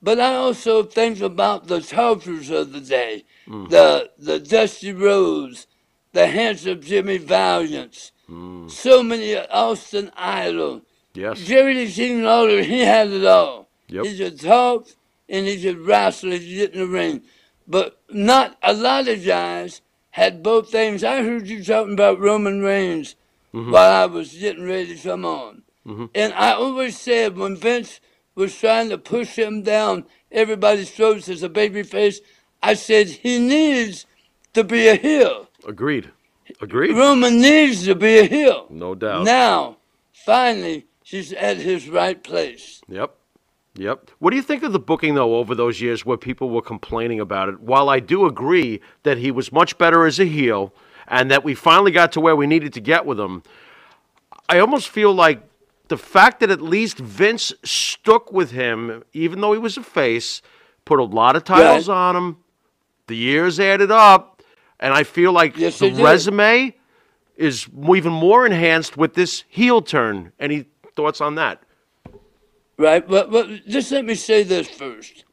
But I also think about the talkers of the day. Mm. The the Dusty Rhodes, the handsome Jimmy Valiant, Mm. so many Austin Idol. Yes. Jerry King Lawler, he had it all. Yep. He could talk and he could wrestle and get in the ring. But not a lot of guys had both things. I heard you talking about Roman Reigns Mhm. while I was getting ready to come on. Mhm. And I always said when Vince was trying to push him down everybody's throats as a baby face, I said he needs to be a heel. Agreed. Agreed. Roman needs to be a heel. No doubt. Now, finally, he's at his right place. Yep. Yep. What do you think of the booking though over those years where people were complaining about it? While I do agree that he was much better as a heel and that we finally got to where we needed to get with him, I almost feel like the fact that at least Vince stuck with him, even though he was a face, put a lot of titles on him. The years added up, and I feel like they the did. resume is even more enhanced with this heel turn. Any thoughts on that? Right? But, but just let me say this first.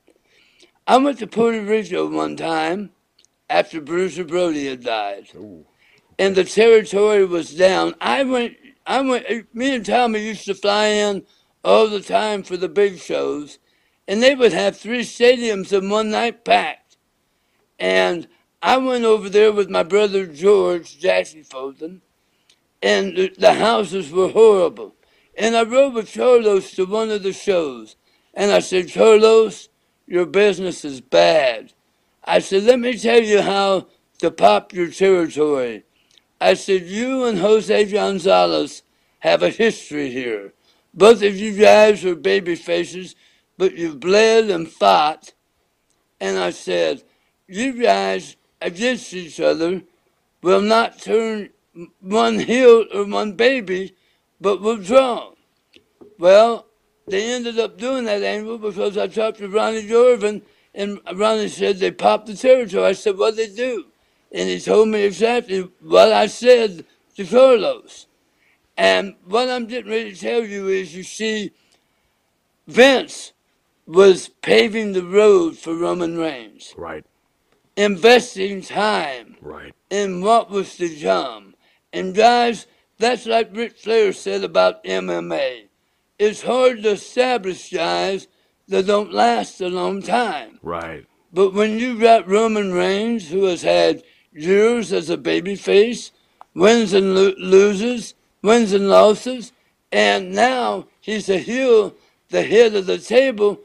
I went to Puerto Rico one time after Bruiser Brody had died, and the territory was down. I went. I went. Me and Tommy used to fly in all the time for the big shows, and they would have three stadiums in one night packed. And I went over there with my brother George Jackie Fulton, and the, the houses were horrible. And I rode with Carlos to one of the shows, and I said, Carlos, your business is bad. I said, let me tell you how to pop your territory. I said, you and Jose Gonzalez have a history here. Both of you guys are baby faces, but you've bled and fought. And I said, you guys against each other will not turn one heel or one baby, but will draw. Well, they ended up doing that angle because I talked to Ronnie Jordan, and Ronnie said they popped the territory. I said, what they do? And he told me exactly what I said to Carlos. And what I'm getting ready to tell you is, you see, Vince was paving the road for Roman Reigns, Right. investing time Right. in what was to come. And guys, that's like Ric Flair said about MMA. It's hard to establish guys that don't last a long time. Right. But when you've got Roman Reigns, who has had years as a babyface, wins and lo- loses, wins and losses, and now he's a heel, the head of the table,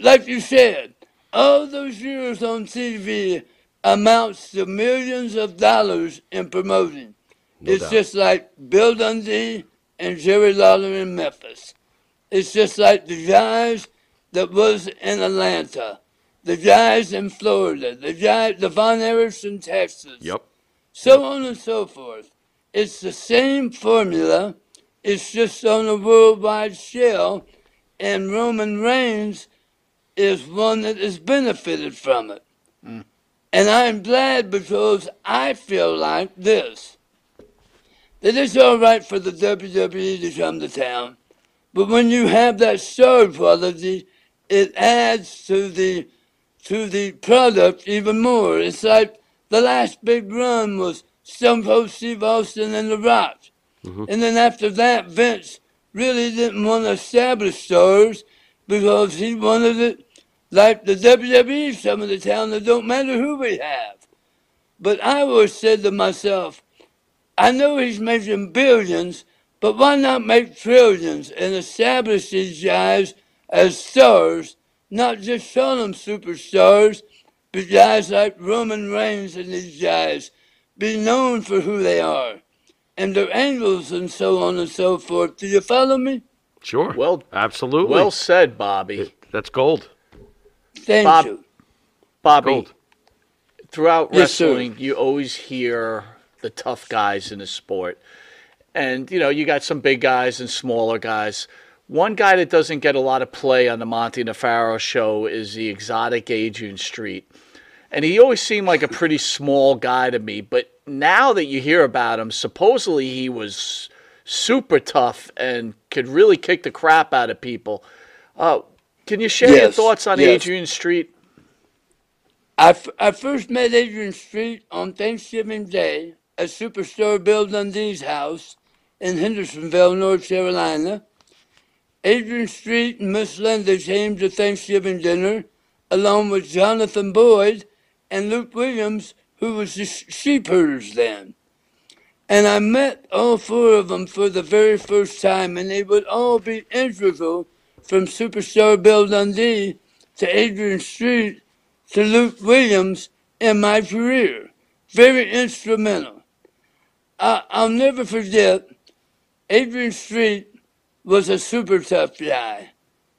like you said, all those years on TV amounts to millions of dollars in promoting. No it's doubt. just like Bill Dundee and Jerry Lawler in Memphis. It's just like the guys that was in Atlanta, the guys in Florida, the guy, the Von Erichs in Texas, Yep. so on and so forth. It's the same formula. It's just on a worldwide scale, and Roman Reigns is one that has benefited from it. Mm. And I'm glad because I feel like this that it's all right for the WWE to come to town, but when you have that star quality, it adds to the to the product even more. It's like the last big run was Stone Cold Steve Austin and The Rock. Mm-hmm. And then after that, Vince really didn't want to establish stars because he wanted it like the WWE, some of the town, it don't matter who we have. But I always said to myself, I know he's making billions, but why not make trillions and establish these guys as stars, not just call them superstars, but guys like Roman Reigns and these guys be known for who they are and their angles and so on and so forth. Do you follow me? Sure. Well, Absolutely. well said, Bobby. That's gold. Thank Bob- you. Bobby, Gold. throughout Yes, sir. wrestling, you always hear the tough guys in the sport. And, you know, you got some big guys and smaller guys. One guy that doesn't get a lot of play on the Monty and Faro show is the exotic Adrian Street. And he always seemed like a pretty small guy to me. But now that you hear about him, supposedly he was super tough and could really kick the crap out of people. Uh, can you share your thoughts on yes. Adrian Street? I, f- I first met Adrian Street on Thanksgiving Day at Superstar Bill Dundee's house in Hendersonville, North Carolina. Adrian Street and Miss Linda came to Thanksgiving dinner along with Jonathan Boyd and Luke Williams, who was the sh- sheep herders then. And I met all four of them for the very first time, and they would all be integral from Superstar Bill Dundee to Adrian Street to Luke Williams in my career. Very instrumental. I, I'll never forget, Adrian Street was a super tough guy.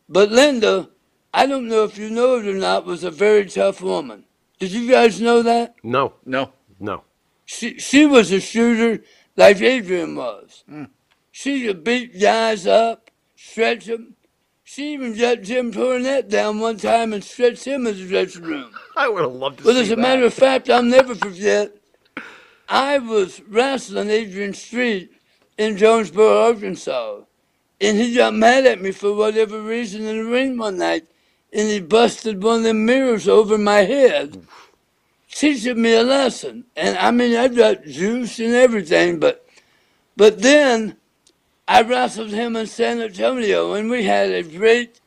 But Linda, I don't know if you know it or not, was a very tough woman. Did you guys know that? No. No. No. She, she was a shooter like Adrian was. Hmm. She could beat guys up, stretch them. She even got Jim Cornette down one time and stretched him in the dressing room. <laughs> I would have loved to Well, see as a that. matter of fact, I'll never forget. I was wrestling Adrian Street in Jonesboro, Arkansas, and he got mad at me for whatever reason in the ring one night, and he busted one of them mirrors over my head, teaching me a lesson. And I mean, I got juice and everything, but but then I wrestled him in San Antonio, and we had a great,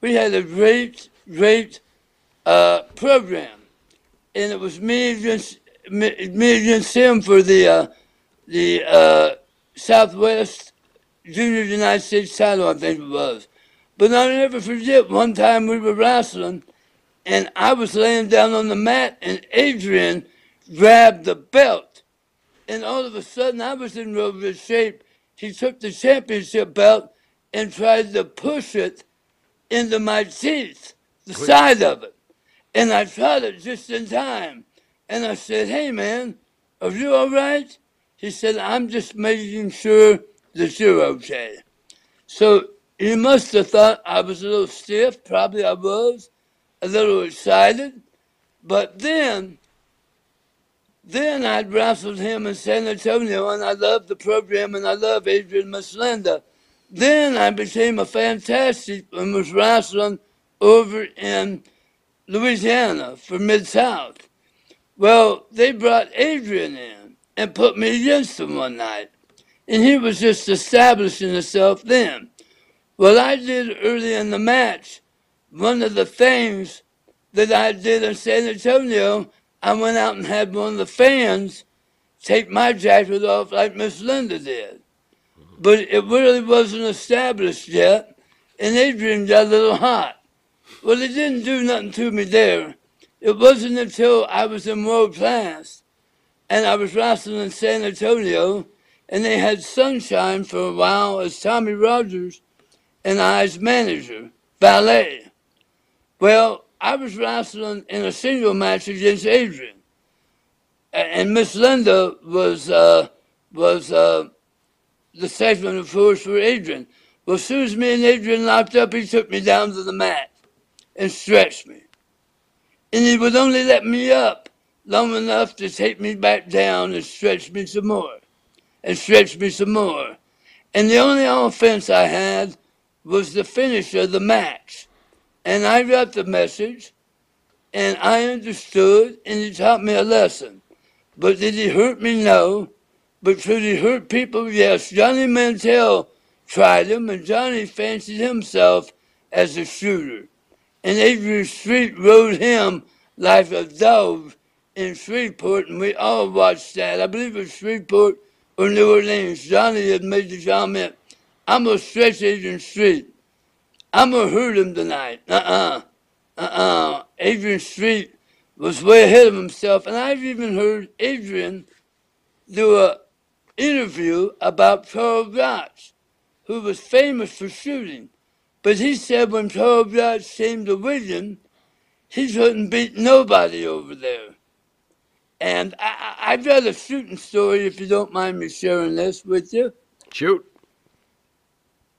we had a great, great uh, program, and it was me against me against him for the uh, the uh, Southwest Junior United States title, I think it was. But I'll never forget one time we were wrestling, and I was laying down on the mat, and Adrian grabbed the belt, and all of a sudden I was in real good shape. He took the championship belt and tried to push it into my teeth, the side of it. And I caught it just in time. And I said, Hey man, are you all right? He said, I'm just making sure that you're okay. So he must have thought I was a little stiff. Probably I was, a little excited. But then, then I'd wrestled him in San Antonio, and I loved the program, and I love Adrian Maslinda. Then I became a fantastic and was wrestling over in Louisiana for Mid South. Well, they brought Adrian in and put me against him one night, and he was just establishing himself then. Well, I did early in the match, one of the things that I did in San Antonio, I went out and had one of the fans take my jacket off like Miss Linda did. But it really wasn't established yet, and Adrian got a little hot. Well, it didn't do nothing to me there. It wasn't until I was in world class and I was wrestling in San Antonio, and they had Sunshine for a while as Tommy Rogers and I's manager, valet. Well, I was wrestling in a single match against Adrian, and Miss Linda was uh, was uh, the second of course for Adrian. Well, as soon as me and Adrian locked up, he took me down to the mat and stretched me, and he would only let me up long enough to take me back down and stretch me some more, and stretched me some more. And the only offense I had was the finish of the match. And I got the message, and I understood, and he taught me a lesson. But did he hurt me? No. But could he hurt people? Yes. Johnny Mantell tried him, and Johnny fancied himself as a shooter. And Adrian Street rode him like a dove in Shreveport, and we all watched that. I believe it was Shreveport or New Orleans. Johnny had made the comment, I'm a stretch Adrian Street. I'm going to hurt him tonight. Uh-uh. Uh-uh. Adrian Street was way ahead of himself. And I've even heard Adrian do a interview about Charles Gotch, who was famous for shooting. But he said when Charles Gotch came to Wigan, he couldn't beat nobody over there. And I, I've got a shooting story, if you don't mind me sharing this with you. Shoot.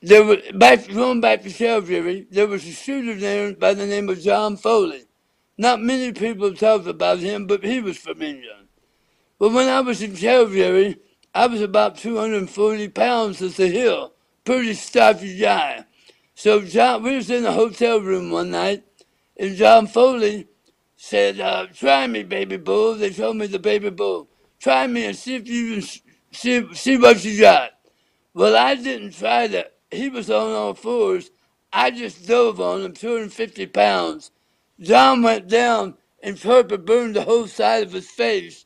There was back going back to Salisbury, there was a shooter there by the name of John Foley. Not many people talked about him, but he was from England. But when I was in Salisbury, I was about 240 pounds at the hill, pretty stocky guy. So John, we was in a hotel room one night, and John Foley said, uh, "Try me, baby bull." They told me the baby bull. Try me and see if you can see see what you got. Well, I didn't try that. He was on all fours. I just dove on him, 250 pounds. John went down and purple burned the whole side of his face.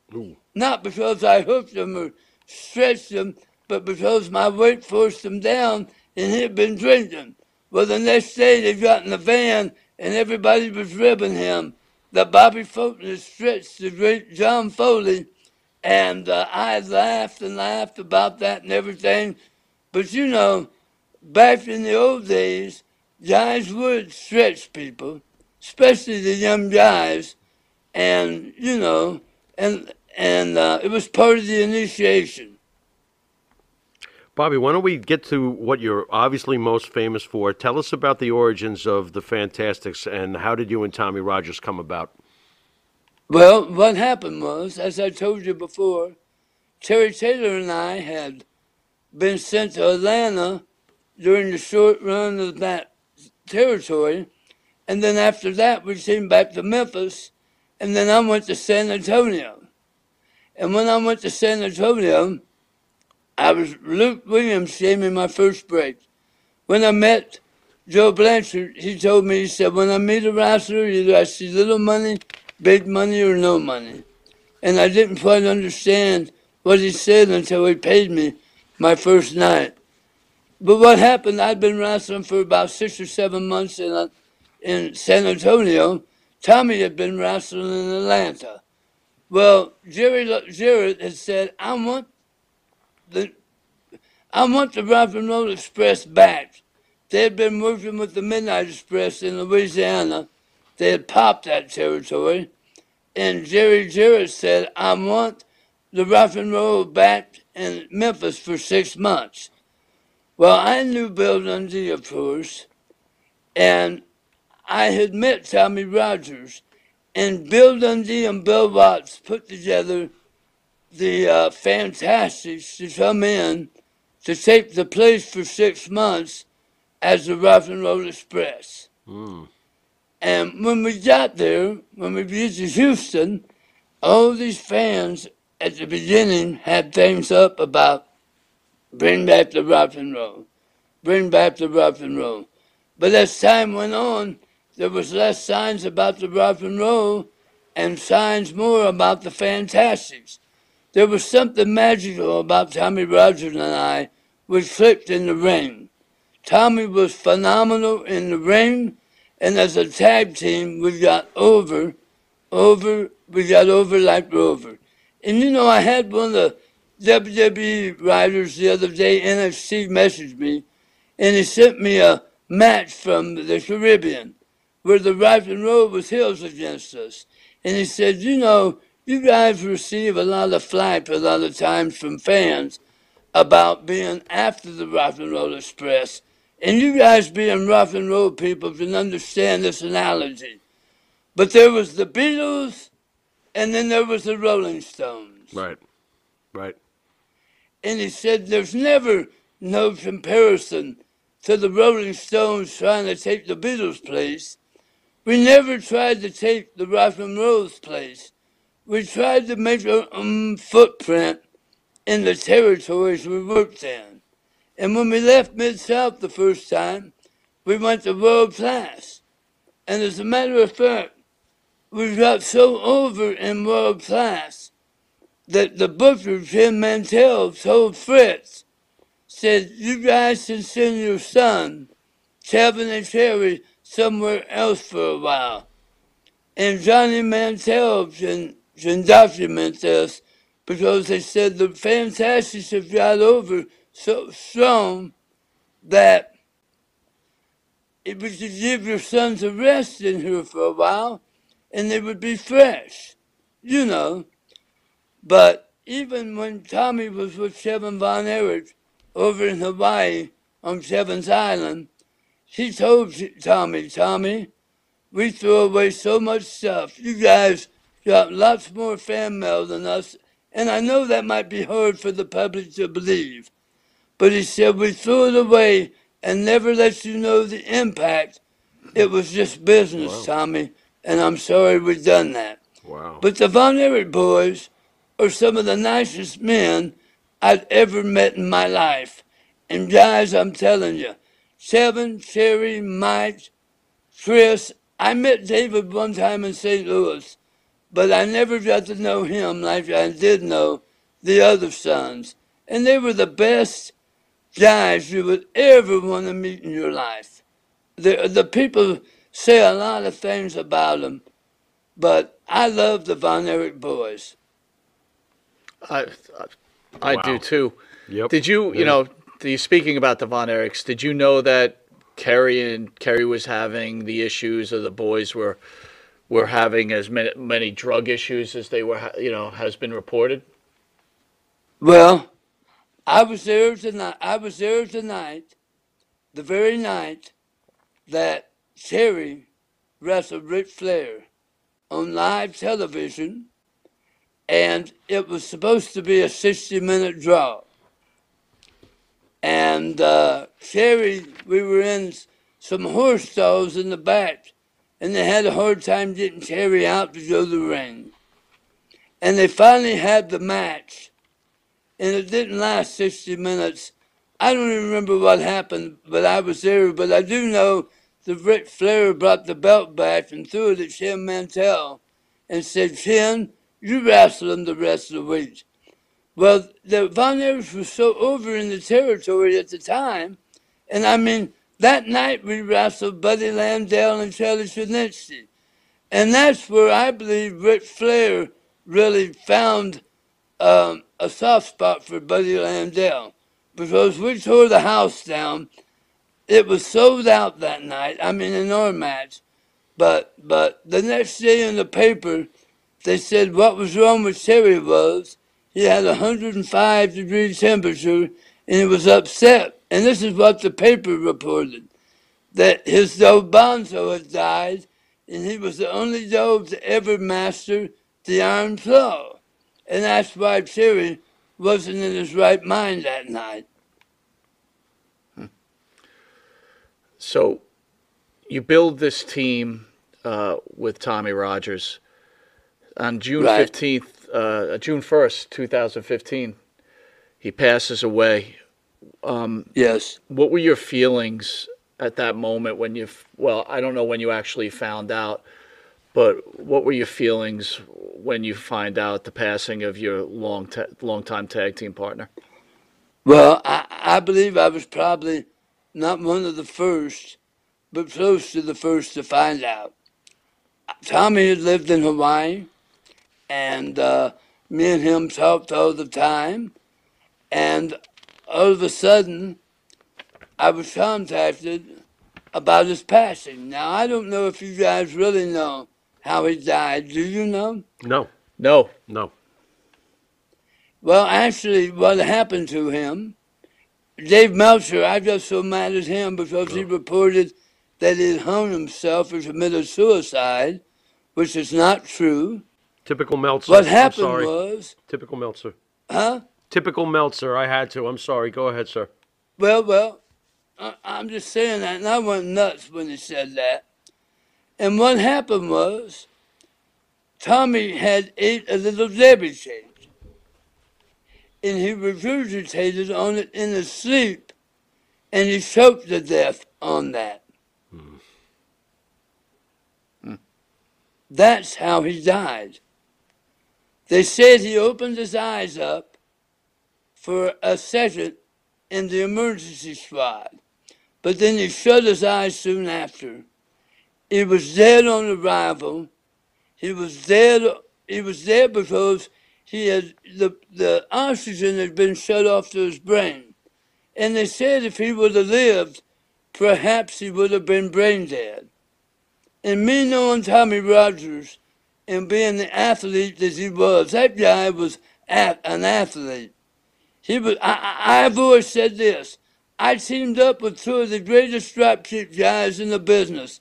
Not because I hooked him or stretched him, but because my weight forced him down and he'd been drinking. Well, the next day they got in the van and everybody was ribbing him. That Bobby Fulton had stretched the great John Foley, and uh, I laughed and laughed about that and everything. But you know, back in the old days, guys would stretch people, especially the young guys, and you know, and and uh, it was part of the initiation. Bobby, why don't we get to what you're obviously most famous for? Tell us about the origins of the Fantastics and how did you and Tommy Rogers come about? Well, what happened was, as I told you before, Terry Taylor and I had been sent to Atlanta during the short run of that territory, And then after that, we came back to Memphis, and then I went to San Antonio. And when I went to San Antonio, I was Luke Williams gave me my first break. When I met Joe Blanchard, he told me, he said, when I meet a wrestler, either I see little money, big money, or no money. And I didn't quite understand what he said until he paid me my first night. But what happened, I'd been wrestling for about six or seven months in, uh, in San Antonio. Tommy had been wrestling in Atlanta. Well, Jerry Jarrett had said, I want I want the Rock and Roll Express back. They had been working with the Midnight Express in Louisiana. They had popped that territory. And Jerry Jarrett said, I want the rock and roll back in Memphis for six months. Well, I knew Bill Dundee, of course, and I had met Tommy Rogers, and Bill Dundee and Bill Watts put together the uh, Fantastics to come in to take the place for six months as the Rock and Roll Express. Mm. And when we got there, when we reached Houston, all these fans at the beginning had things up about bring back the rock and roll, bring back the rock and roll. But as time went on, there was less signs about the rock and roll and signs more about the Fantastics. There was something magical about Tommy Rogers and I, which clicked in the ring. Tommy was phenomenal in the ring, and as a tag team, we got over, over, we got over like Rover. And you know, I had one of the WWE writers the other day, NXT, messaged me, and he sent me a match from the Caribbean where the Rock and Roll was heels against us. And he said, you know, you guys receive a lot of flack a lot of times from fans about being after the Rock and Roll Express. And you guys being rock and roll people can understand this analogy. But there was the Beatles and then there was the Rolling Stones. Right. Right. And he said there's never no comparison to the Rolling Stones trying to take the Beatles' place. We never tried to take the rock and roll's place. We tried to make own footprint in the territories we worked in. And when we left Mid South the first time, we went to world class. And as a matter of fact, we got so over in world class that the booker, Jim Mantell, told Fritz, said, You guys can send your son, Kevin and Kerry, somewhere else for a while. And Johnny Mantell can, can document this because they said the Fantastics have got over so strong that it we could give your sons a rest in here for a while, and they would be fresh, you know. But even when Tommy was with Kevin Von Erich over in Hawaii on Kevin's Island, he told Tommy, Tommy, we throw away so much stuff. You guys got lots more fan mail than us, and I know that might be hard for the public to believe. But he said, we threw it away and never let you know the impact. It was just business, wow. Tommy and I'm sorry we've done that. Wow. But the Von Erich boys are some of the nicest men I've ever met in my life. And guys, I'm telling you, Kevin, Kerry, Mike, Chris, I met David one time in St. Louis, but I never got to know him like I did know the other sons. And they were the best guys you would ever want to meet in your life. The, the people say a lot of things about them, but I love the Von Erich boys. I, I, Wow. do too. Yep. Did you, you Yeah. know, the, speaking about the Von Erichs, did you know that Kerry and Kerry was having the issues, or the boys were were having as many, many drug issues as they were, you know, has been reported? Well, I was there tonight. I was there tonight, the very night that Kerry wrestled Ric Flair on live television, and it was supposed to be a 60 minute draw. And uh, Kerry, we were in some horse stalls in the back, and they had a hard time getting Kerry out to go to the ring. And they finally had the match, and it didn't last 60 minutes. I don't even remember what happened, but I was there. But I do know that Ric Flair brought the belt back and threw it at Shin Mantell and said, Shin, you wrestle him the rest of the week. Well, the Von Erichs was so over in the territory at the time, and I mean, that night we wrestled Buddy Landel and Charlie Shinitzky. And that's where I believe Ric Flair really found um, a soft spot for Buddy Landel. Because we tore the house down. It was sold out that night. I mean, in our match. But but the next day in the paper, they said what was wrong with Terry was he had a 105 degree temperature and he was upset. And this is what the paper reported that his dog Bonzo had died and he was the only dog to ever master the iron claw. And that's why Terry wasn't in his right mind that night. So you build this team uh, with Tommy Rogers on June Right. fifteenth, uh, June first, two thousand fifteen. He passes away. Um, yes. What were your feelings at that moment when you? Well, I don't know when you actually found out, but what were your feelings when you find out the passing of your long, ta- long time tag team partner? Well, I, I believe I was probably not one of the first, but close to the first to find out. Tommy had lived in Hawaii, and uh, me and him talked all the time. And all of a sudden, I was contacted about his passing. Now, I don't know if you guys really know how he died. Do you know? No. No. No. Well, actually, what happened to him, Dave Meltzer, I got so mad at him because he oh. reported that he had hung himself or committed suicide, which is not true. Typical Meltzer. What I'm happened sorry. was, Typical Meltzer. huh? Typical Meltzer. I had to. I'm sorry. Go ahead, sir. Well, well, I, I'm just saying that, and I went nuts when he said that. And what happened was, Tommy had ate a little Debbie cake, and he regurgitated on it in his sleep, and he choked to death on that. Hmm. That's how he died. They said he opened his eyes up for a second in the emergency squad, but then he shut his eyes soon after. He was dead on arrival. He was dead. He was dead because he had the the oxygen had been shut off to his brain, and they said if he would have lived, perhaps he would have been brain dead. And me knowing Tommy Rogers and being the athlete that he was, that guy was an athlete. He was. I, I've always said this. I teamed up with two of the greatest dropkick guys in the business.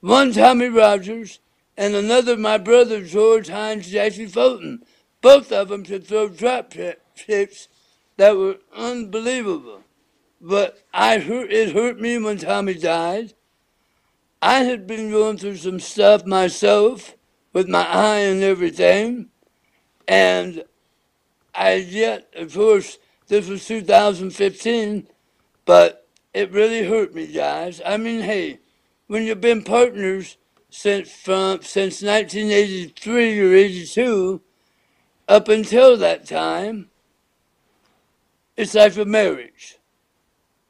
One Tommy Rogers, and another my brother George Hines Jackie Fulton. Both of them could throw drop kicks that were unbelievable. But I hurt. It hurt me when Tommy died. I had been going through some stuff myself with my eye and everything, and I yet, of course, this was 2015, but it really hurt me, guys. I mean, hey, when you've been partners since from since 1983 or 82, up until that time, it's like a marriage.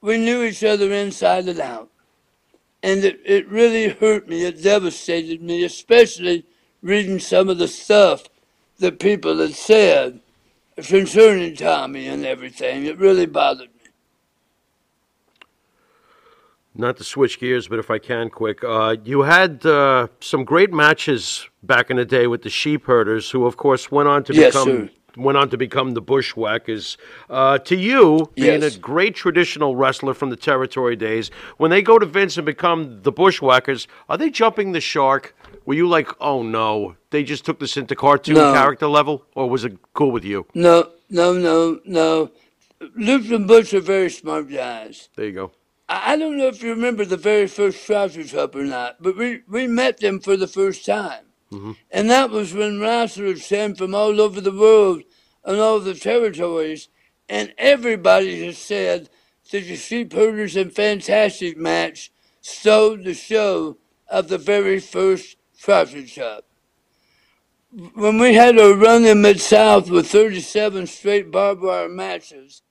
We knew each other inside and out. And it, it really hurt me. It devastated me, especially reading some of the stuff that people had said concerning Tommy and everything. It really bothered me. Not to switch gears, but if I can, quick. Uh, you had uh, some great matches back in the day with the sheep herders, who, of course, went on to Yes, become sir. went on to become the bushwhackers. Uh, to you, being Yes. a great traditional wrestler from the territory days, when they go to Vince and become the bushwhackers, are they jumping the shark? Were you like, oh no, they just took this into cartoon No. character level, or was it cool with you? No, no, no, no. Luke and Butch are very smart guys. There you go. I I don't know if you remember the very first Trousers Cup or not, but we, we met them for the first time. Mm-hmm. And that was when wrestlers came from all over the world and all the territories, and everybody has said that the Sheep Herders and Fantastic match stole the show of the very first Trousers Cup. When we had our run in Mid South with 37 straight barbed wire matches,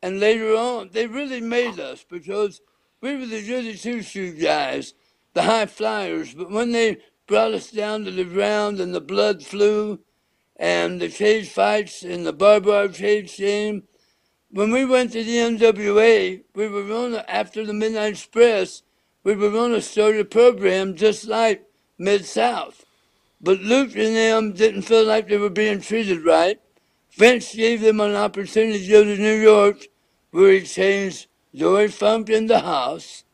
and later on, they really made us because we were the goody two shoe guys, the high flyers. But when they brought us down to the ground and the blood flew and the cage fights and the barbed wire cage game, when we went to the NWA, we were to, after the Midnight Express, we were going to start a program just like Mid South. But Luke and them didn't feel like they were being treated right. Vince gave them an opportunity to go to New York, where he changed Dory Funk in the Hoss,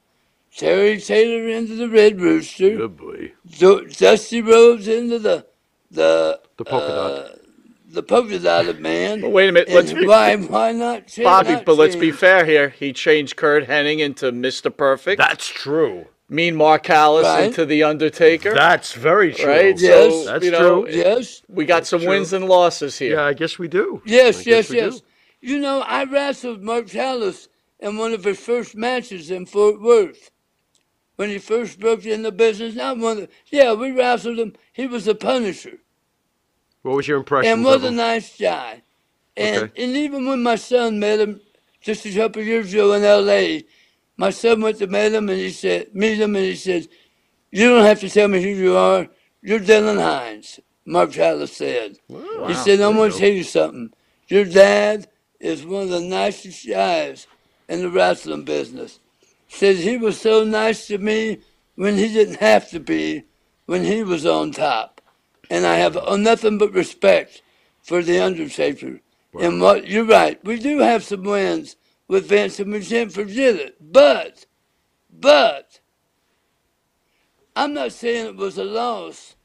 Terry Taylor into the Red Rooster, Good boy. Du- Dusty Rhodes into the the The polka dot. uh, the polka dotted man. <laughs> But wait a minute, let's be- why why not change? Bobby, not but let's be change? fair here. He changed Curt Hennig into Mr. Perfect. That's true. Mean Mark Callous Right. into the Undertaker. That's very true. right. Yes. So, That's you know, true. Yes. We got some true. wins and losses here. Yeah, I guess we do. Yes, I yes, yes. do. You know, I wrestled Mark Callous in one of his first matches in Fort Worth. When he first broke in the business, not one of, yeah, we wrestled him. He was a punisher What was your impression and was of a nice guy. And Okay. and even when my son met him just a couple years ago in L.A., my son went to meet him and he said, meet him and he said, "You don't have to tell me who you are. You're Dylan Hines." Mark Callous said. He said, "I'm going to tell you something. Your dad is one of the nicest guys in the wrestling business." Said he was so nice to me when he didn't have to be, when he was on top, and I have uh, nothing but respect for the Undertaker. And what you're right, we do have some wins with Vince, and forget it. But, but, I'm not saying it was a loss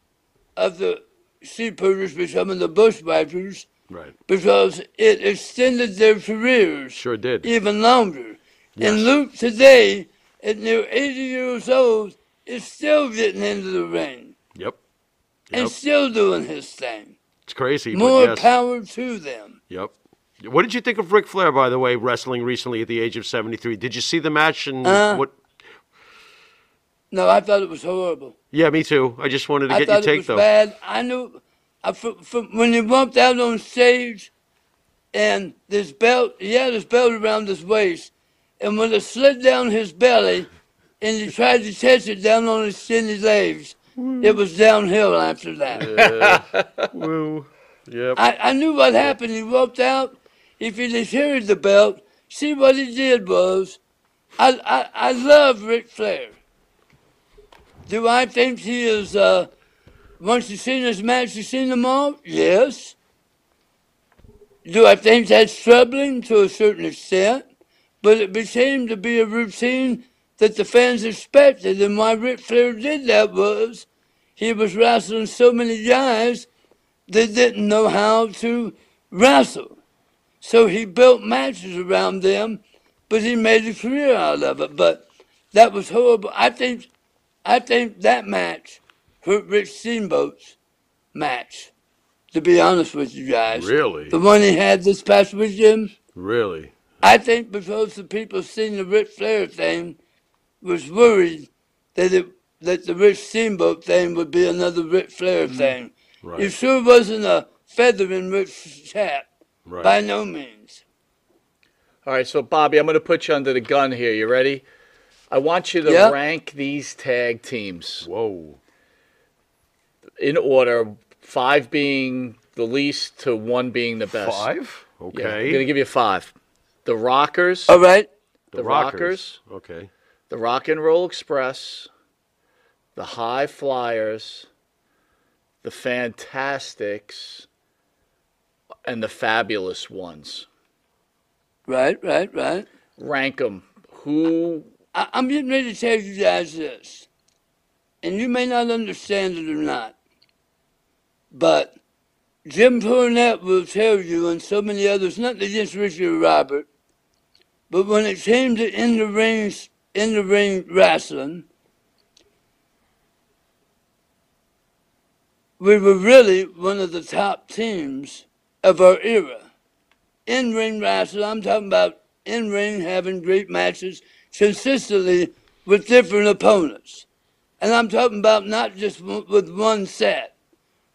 of the Sheepherders becoming the Bushwhackers Right. because it extended their careers Sure did. even longer. Yes. And Luke today, at near 80 years old, is still getting into the ring Yep. and still doing his thing. It's crazy. More but yes. power to them. Yep. What did you think of Ric Flair, by the way, wrestling recently at the age of 73? Did you see the match and Uh, what? No, I thought it was horrible. Yeah, me too. I just wanted to I get your thought it take, was though. bad. I knew I, from, from, when he bumped out on stage, and this belt, he had his belt around his waist, and when it slid down his belly, and he tried to catch it down on his skinny legs, it was downhill after that. <laughs> Woo. Yep. I, I knew what happened. He walked out. If he'd have carried the belt, see what he did was, I I, I love Ric Flair. Do I think he is? Uh, once you've seen his match, you've seen them all. Yes. Do I think that's troubling to a certain extent? But it became to be a routine that the fans expected, and why Ric Flair did that was he was wrestling so many guys that didn't know how to wrestle. So he built matches around them, but he made a career out of it. But that was horrible. I think, I think that match hurt Rick Steamboat's match. To be honest with you guys, Really? the one he had this past weekend. Really? I think because the people seeing the Ric Flair thing was worried that it that the Rick Steamboat thing would be another Ric Flair mm-hmm. thing. Right. It sure wasn't a feather in Rick's hat. Right. By no means. All right, so Bobby, I'm going to put you under the gun here. You ready? I want you to Yeah. rank these tag teams Whoa. in order, five being the least to one being the best. Five? Yeah, Okay. I'm going to give you five. The Rockers, All right. the Rockers, Okay. the Rock and Roll Express, the High Flyers, the Fantastics, and the Fabulous Ones. Right, right, right. Rank them. Who? I, I'm getting ready to tell you guys this, and you may not understand it or not, but Jim Cornette will tell you, and so many others, not against Richard or Robert, But when it came to in the ring, in the ring wrestling, we were really one of the top teams of our era. In ring wrestling, I'm talking about in ring having great matches consistently with different opponents. And I'm talking about not just w- with one set.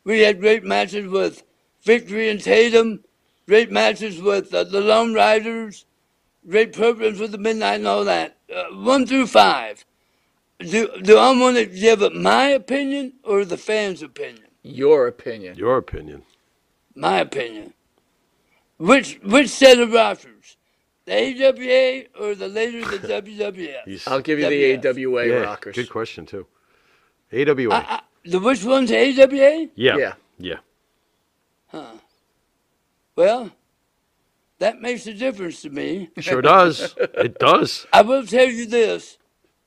We had great matches with Victory and Tatum, great matches with uh, the Lone Riders, great programs with the Midnight and all that. Uh, one through five. Do, do I want to give it my opinion or the fans' opinion? Your opinion. Your opinion. My opinion. Which which set of rosters? The AWA or the later the <laughs> WWF? I'll give you the AWA Yeah, rockers. Good question too. AWA. I, I, the which one's AWA? yeah. yeah. Yeah. Huh. Well, that makes a difference to me. Sure does. It <laughs> does. I will tell you this: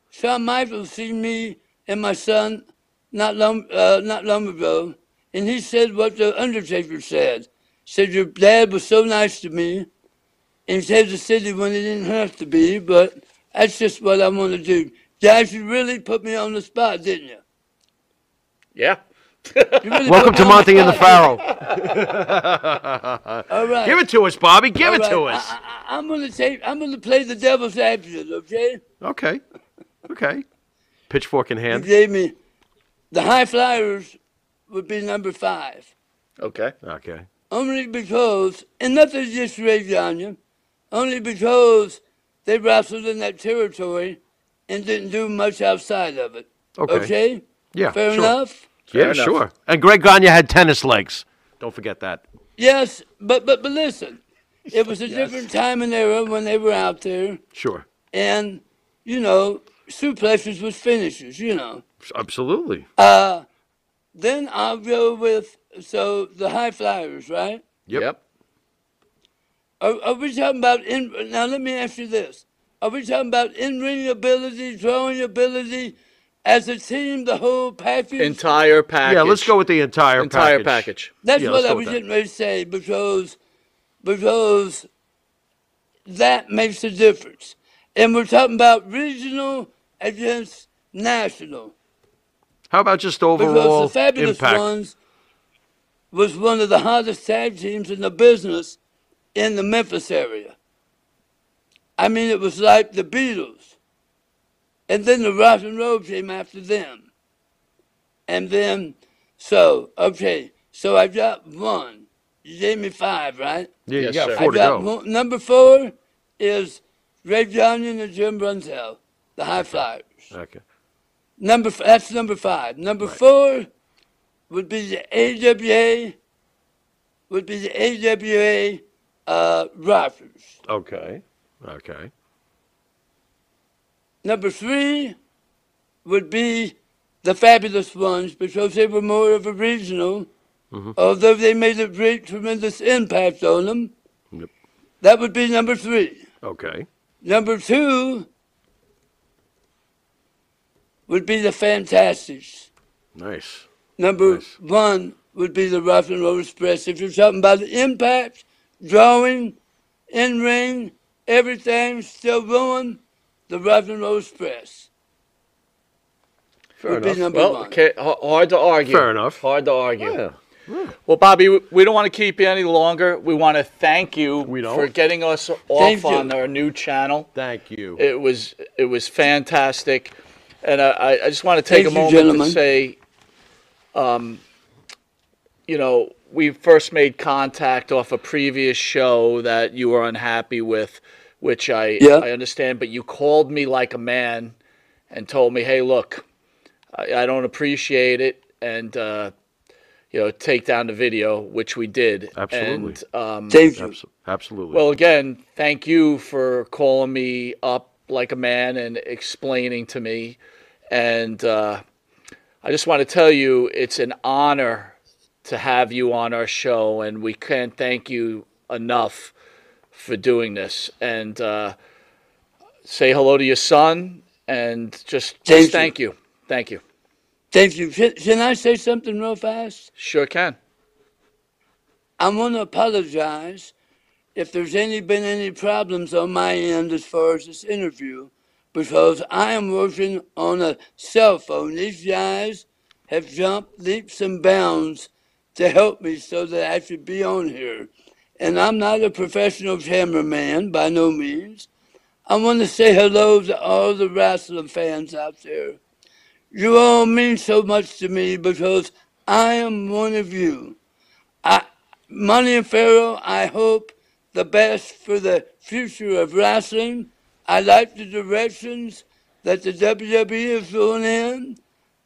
Shawn Michaels seen me and my son not long uh, not long ago, and he said what the Undertaker said. Said your dad was so nice to me, and saved the city when he didn't have to be. But that's just what I want to do. Guys, you really put me on the spot, didn't you? Yeah. You really <laughs> Welcome to me on Monty and the Faro. <laughs> All right. Give it to us, Bobby. Give All it to us. I, I, I'm gonna take. I'm gonna play the devil's advocate. Okay. Okay. Okay. Pitchfork in You hand. gave me the high flyers would be number five. Okay. Okay. Only because, and nothing just Ray on you, only because they wrestled in that territory and didn't do much outside of it. Okay. Okay? Yeah. Fair sure. enough? Yeah, enough. sure. And Greg Gagne had tennis legs. Don't forget that. Yes, but but but listen, <laughs> it was a different time and era when they were out there, Sure. and you know, suplexes was finishes. You know. Absolutely. Uh, then I'll go with so the high flyers, right? Yep. Are, are we talking about in? Now let me ask you this: Are we talking about in-ring ability, drawing ability, as a team, the whole package? Entire package. Yeah, let's go with the entire Entire package. package. That's Yeah, what I was with that. getting ready to say because because that makes a difference, and we're talking about regional against national. How about just Because overall the Fabulous impact? Ones was one of the hottest tag teams in the business in the Memphis area. I mean, it was like the Beatles. And then the rock and roll came after them. And then, so, okay, so I got one. You gave me five, right? Yeah, you Yes, got sir. four I to got go. one, number four is Ray Johnson and Jim Brunzell, the High Flyers. Okay. Number that's number five. Number four would be the AWA. Would be the AWA uh. Okay. Okay. Number three would be the Fabulous Ones because they were more of a regional, Mhm. although they made a great, tremendous impact on them. Yep. That would be number three. Okay. Number two would be the Fantastics. Nice. Number Nice. one would be the Rock and Roll Express. If you're talking about the impact, drawing, in ring, everything still going, the Rock and Roll Express Fair would enough. be number Well, one. okay, h- hard to argue. Fair enough. Hard to argue. Oh, yeah. Hmm. Well, Bobby, we- we don't want to keep you any longer. We want to thank you We for getting us off on our new channel. Thank you. It was it was fantastic, and I, I- I just want to take Thank a moment gentlemen. to say, um, you know, we first made contact off a previous show that you were unhappy with, which I Yeah. I understand. But you called me like a man and told me, "Hey, look, I, I don't appreciate it," and uh, you know, take down the video, which we did. Absolutely. And, um, Thank you. Abs- absolutely. well, again, thank you for calling me up like a man and explaining to me. And uh, I just want to tell you it's an honor to have you on our show, and we can't thank you enough for doing this. And uh, say hello to your son, and just, Thank just you. thank you. Thank you. Thank you. Can, I say something real fast? Sure can. I want to apologize if there's any been any problems on my end as far as this interview, because I am working on a cell phone. These guys have jumped leaps and bounds to help me so that I should be on here. And I'm not a professional cameraman by no means. I want to say hello to all the wrestling fans out there. You all mean so much to me because I am one of you. I, Monty and Faro, I hope the best for the future of wrestling. I like the directions that the WWE is going in.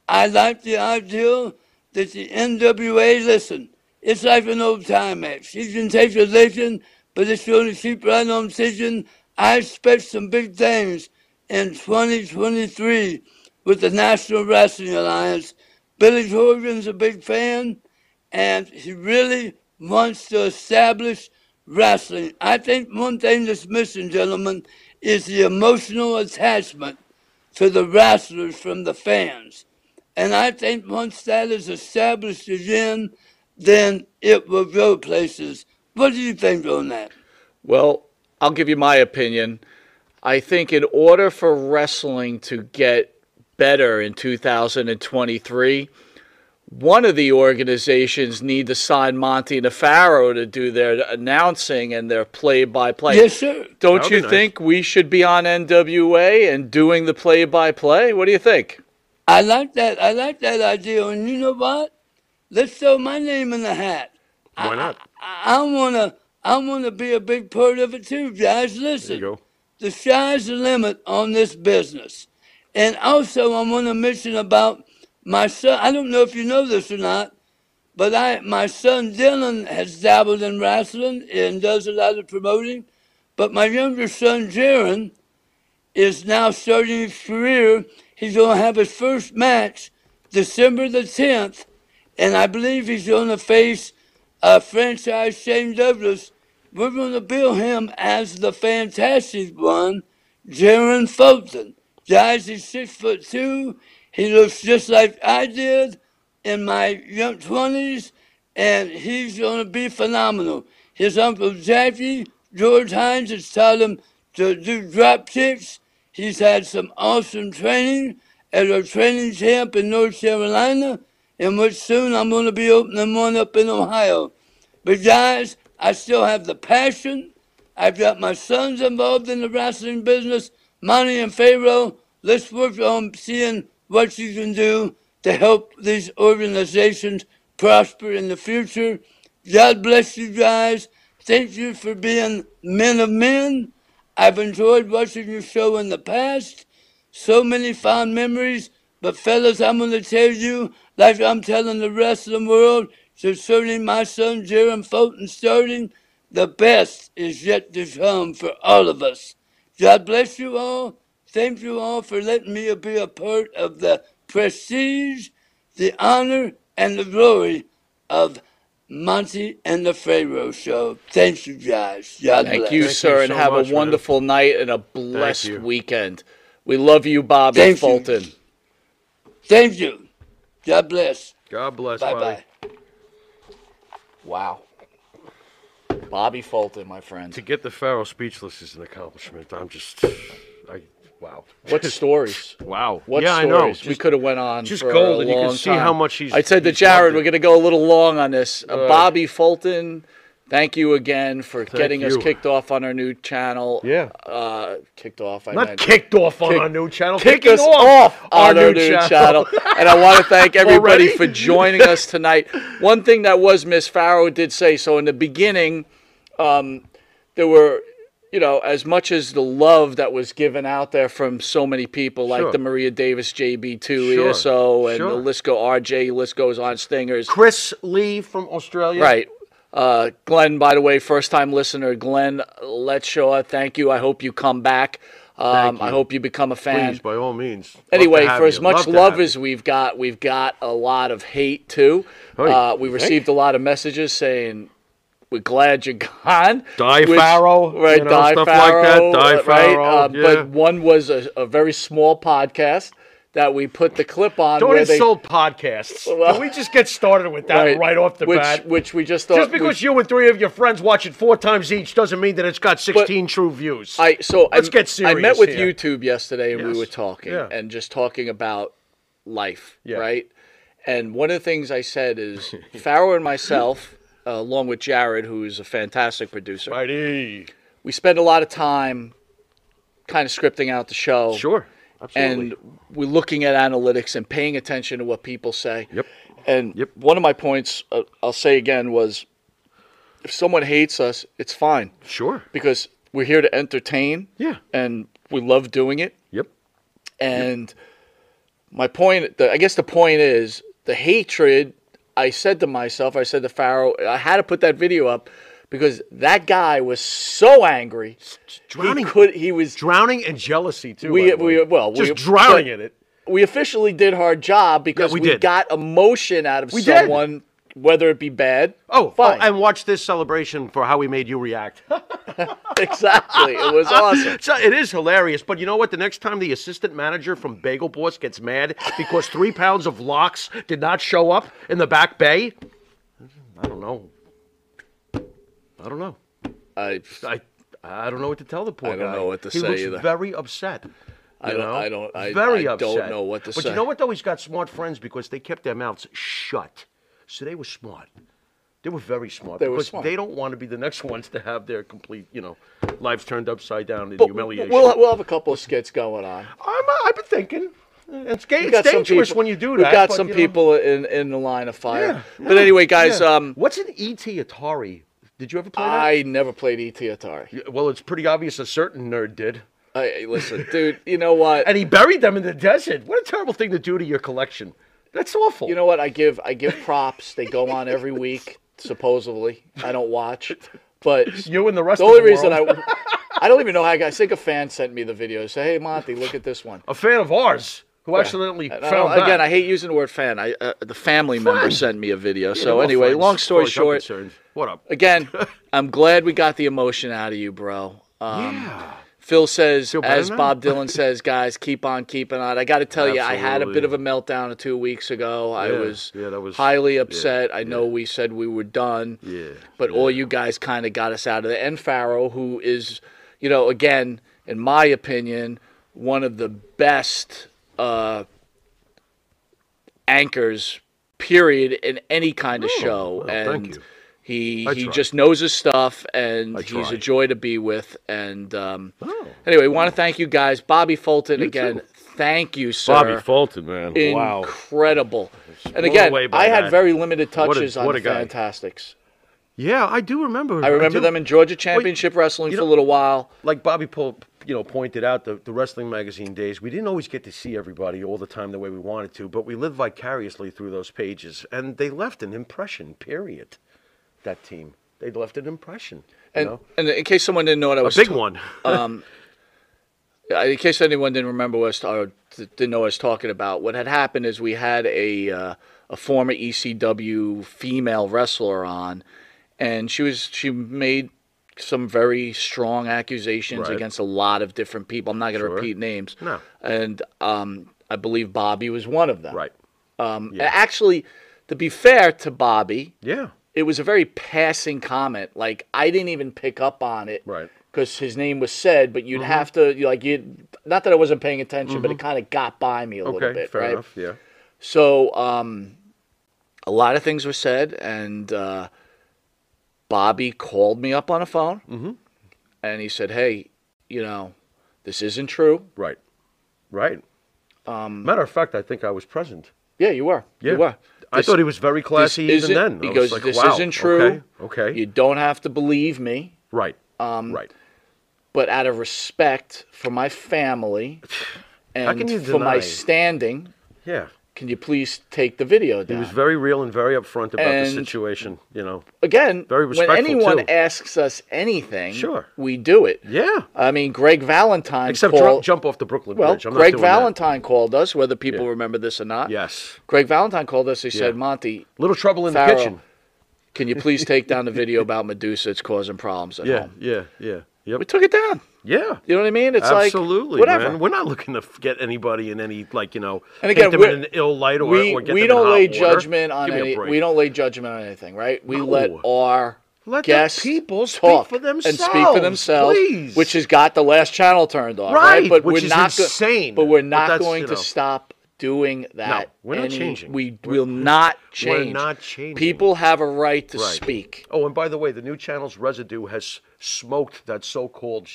I like the idea that the NWA, listen, it's like an old time match. You can take a but it's going to keep right on ticking. I expect some big things in 2023 with the National Wrestling Alliance. Billy Corgan's a big fan, and he really wants to establish wrestling. I think one thing that's missing, gentlemen, is the emotional attachment to the wrestlers from the fans. And I think once that is established again, then it will go places. What do you think on that? Well, I'll give you my opinion. I think in order for wrestling to get better in 2023, one of the organizations need to sign Monty and Faro to do their announcing and their play-by-play. Yes, sir. Don't That would you nice. think we should be on NWA and doing the play-by-play? What do you think? I like that. I like that idea. And you know what? Let's throw my name in the hat. Why not? I, I wanna I wanna be a big part of it too, guys. Listen. There you go. The sky's the limit on this business. And also I wanna mention about my son I don't know if you know this or not, but I my son Dylan has dabbled in wrestling and does a lot of promoting. But my younger son Jaron is now starting his career. He's going to have his first match December the 10th, and I believe he's going to face a franchise Shane Douglas. We're going to bill him as the fantastic one, Jaron Fulton. Guys, he's six foot two. He looks just like I did in my young 20s, and he's going to be phenomenal. His uncle Jackie, George Hines, has taught him to do drop kicks. He's had some awesome training at our training camp in North Carolina, in which soon I'm going to be opening one up in Ohio. But guys, I still have the passion. I've got my sons involved in the wrestling business, Monty and Faro. Let's work on seeing what you can do to help these organizations prosper in the future. God bless you guys. Thank you for being men of men. I've enjoyed watching your show in the past. So many fond memories. But fellas, I'm going to tell you, like I'm telling the rest of the world, concerning my son Jaron Fulton starting, the best is yet to come for all of us. God bless you all. Thank you all for letting me be a part of the prestige, the honor, and the glory of Monty and the Faro Show. Thank you guys. God Thank bless. you, sir, and have a wonderful night and a blessed weekend. We love you, Bobby Thank you. Fulton. Thank you. God bless. God bless. Bye Bobby. bye. Wow. Bobby Fulton, my friend. To get the Faro speechless is an accomplishment. I'm just, I, wow. What stories? Wow. What yeah, stories? I know. we could have went on just gold, and you can see time. how much he's- I said to Jared, we're going to go a little long on this. Uh, Bobby Fulton, thank you again for getting us kicked off on our new channel. Yeah. Uh, kicked off. I Not meant. kicked off on Kick- our new channel. Kick us off on our new channel. and I want to thank <laughs> everybody for joining us tonight. One thing that was Miss Faro did say so in the beginning, um, there were, you know, as much as the love that was given out there from so many people, like Sure. the Maria Davis JB2 Sure. ESO and Sure. the list go RJ, list goes on Stingers. Chris Lee from Australia. Right. Uh, Glenn, by the way, first time listener, Glenn Letshaw, thank you. I hope you come back. Um, I hope you become a fan. Please, by all means. Anyway, for as you. much Love love as we've got, we've got a lot of hate too. Uh, we received a lot of messages saying, "We're glad you're gone." Die which- Faro, right? you know, die stuff like that, Die uh, right? Faro, Uh, yeah. But one was a, a very small podcast that we put the clip on. Don't where they, podcasts. <laughs> Well- Can we just get started with that right, off the which, bat? Which we just thought. Just because you and three of your friends watch it four times each doesn't mean that it's got 16 true views. I so Let's I, get serious I met with here. YouTube yesterday and we were talking Yeah. and just talking about life, Yeah. right? And one of the things I said is <laughs> Faro and myself, uh, along with Jared, who is a fantastic producer, Righty. we spend a lot of time kind of scripting out the show. Sure. Absolutely. And we're looking at analytics and paying attention to what people say. Yep. And one of my points, uh, I'll say again, was if someone hates us, it's fine. Sure. Because we're here to entertain. Yeah. And we love doing it. Yep. And my point, the, I guess the point is the hatred. I said to myself, I said to Faro, I had to put that video up because that guy was so angry. Drowning. He could. He was drowning in jealousy too. We, we well, just we, drowning in it. We officially did our job because we we, did. got emotion out of We did. Whether it be bad. Oh, oh fine. oh, and watch this celebration for how we made you react. <laughs> exactly. It was awesome. So it is hilarious, but you know what? The next time the assistant manager from Bagel Boss gets mad because three pounds of lox did not show up in the back bay, I don't know. I don't know. I I I don't know what to tell the poor I don't guy. know what to he say looks either. very upset. I don't- know? I don't- I- very I upset. don't know what to but say. But you know what though? He's got smart friends because they kept their mouths shut. So they were smart. They were very smart They because smart. they don't want to be the next <laughs> ones to have their complete, you know, lives turned upside down in But humiliation. we'll we'll have a couple of skits going on. I'm, I've been thinking. It's, ga- it's dangerous people- when you do that. We've got but, some you know. people in in the line of fire. Yeah, but anyway, guys, yeah. um, what's an ET Atari? Did you ever play that? I never played ET Atari. Well, it's pretty obvious a certain nerd did. Hey, listen, dude. You know what? And he buried them in the desert. What a terrible thing to do to your collection. That's awful. You know what? I give I give props. They go on every week, supposedly. I don't watch, but you and the rest of the of only the reason world. I I don't even know how I got. I think a fan sent me the video. Say, hey Monty, look at this one. a fan of ours who accidentally I found don't- again. I hate using the word fan. I uh, the family member sent me a video. Yeah, So anyway, friends, long story far as I'm short, what up? again, <laughs> I'm glad we got the emotion out of you, bro. Um, Yeah. Phil says, as now? Bob Dylan <laughs> says, guys, keep on keeping on. I got to tell you, I had a bit of a meltdown two weeks ago. I was, yeah, was- highly yeah, upset. I know we said we were done, Yeah. but all you guys kind of got us out of there. And Faro, who is, you know, again, in my opinion, one of the best uh, anchors, period, in any kind of show. well, and thank you. He I he try. just knows his stuff, and he's a joy to be with. And um, anyway, want to thank you guys, Bobby Fulton You again. too. Thank you, sir. Bobby Fulton, man. Wow. Incredible. And again, I had that. very limited What a- touches on the. Fantastics. Yeah, I do remember. I remember do. them in Georgia Championship Wrestling you for a little while. like Bobby Pol, you know, pointed out the, the wrestling magazine days. We didn't always get to see everybody all the time the way we wanted to, but we lived vicariously through those pages, and they left an impression. Period. That team, they left an impression. And, know, and in case someone didn't know what I was a big ta- one. <laughs> um, in case anyone didn't remember what I was, or didn't know what I was talking about, what had happened is we had a uh, a former ECW female wrestler on, and she was she made some very strong accusations Right. against a lot of different people. I'm not going to Sure. repeat names. No. And um, I believe Bobby was one of them. right. Um, Yeah. Actually, to be fair to Bobby, Yeah. It was a very passing comment. Like I didn't even pick up on it, Right. Because his name was said, but you'd have to you like you. Not that I wasn't paying attention, but it kind of got by me a little bit, fair right? enough. Yeah. So, um, a lot of things were said, and uh, Bobby called me up on a phone, Mm-hmm. and he said, "Hey, you know, this isn't true." Right. Right. Um, Matter of fact, I think I was present. yeah, you were. Yeah. You were. I thought he was very classy even then. He I goes, like, "This wow, isn't true. Okay. okay. You don't have to believe me." right. Um, right. but out of respect for my family <sighs> and for my standing, Yeah. Can you please take the video He was very real and very upfront about the situation. You know. Again, very when respectful, anyone too. asks us anything, Sure. we do it. Yeah. I mean, Greg Valentine Except called. jump off the Brooklyn well, Bridge. I'm not Greg doing that. Valentine called us, whether people remember this or not. Yes. Greg Valentine called us. He Yeah. said, "Monty, Little trouble in Faro, the kitchen. Can you please take down the video about Medusa? It's causing problems at Yeah, home. yeah, yeah. Yep. We took it down. Yeah. You know what I mean? It's like, Absolutely, whatever. man. We're not looking to get anybody in any like you know, And again, paint them in an ill light or, we, or get we them don't lay judgment on Give me a any. We don't lay judgment on anything, right? We let our Let the guests people speak talk for and speak for themselves, themselves, please. which has got the last channel turned off, right? Right, But which we're not go- insane. but we're not going you to stop doing that. No, we're not changing. We We're- will not change. we're not changing. People have a right to Right. speak. Oh, and by the way, the new channel's residue has smoked that so-called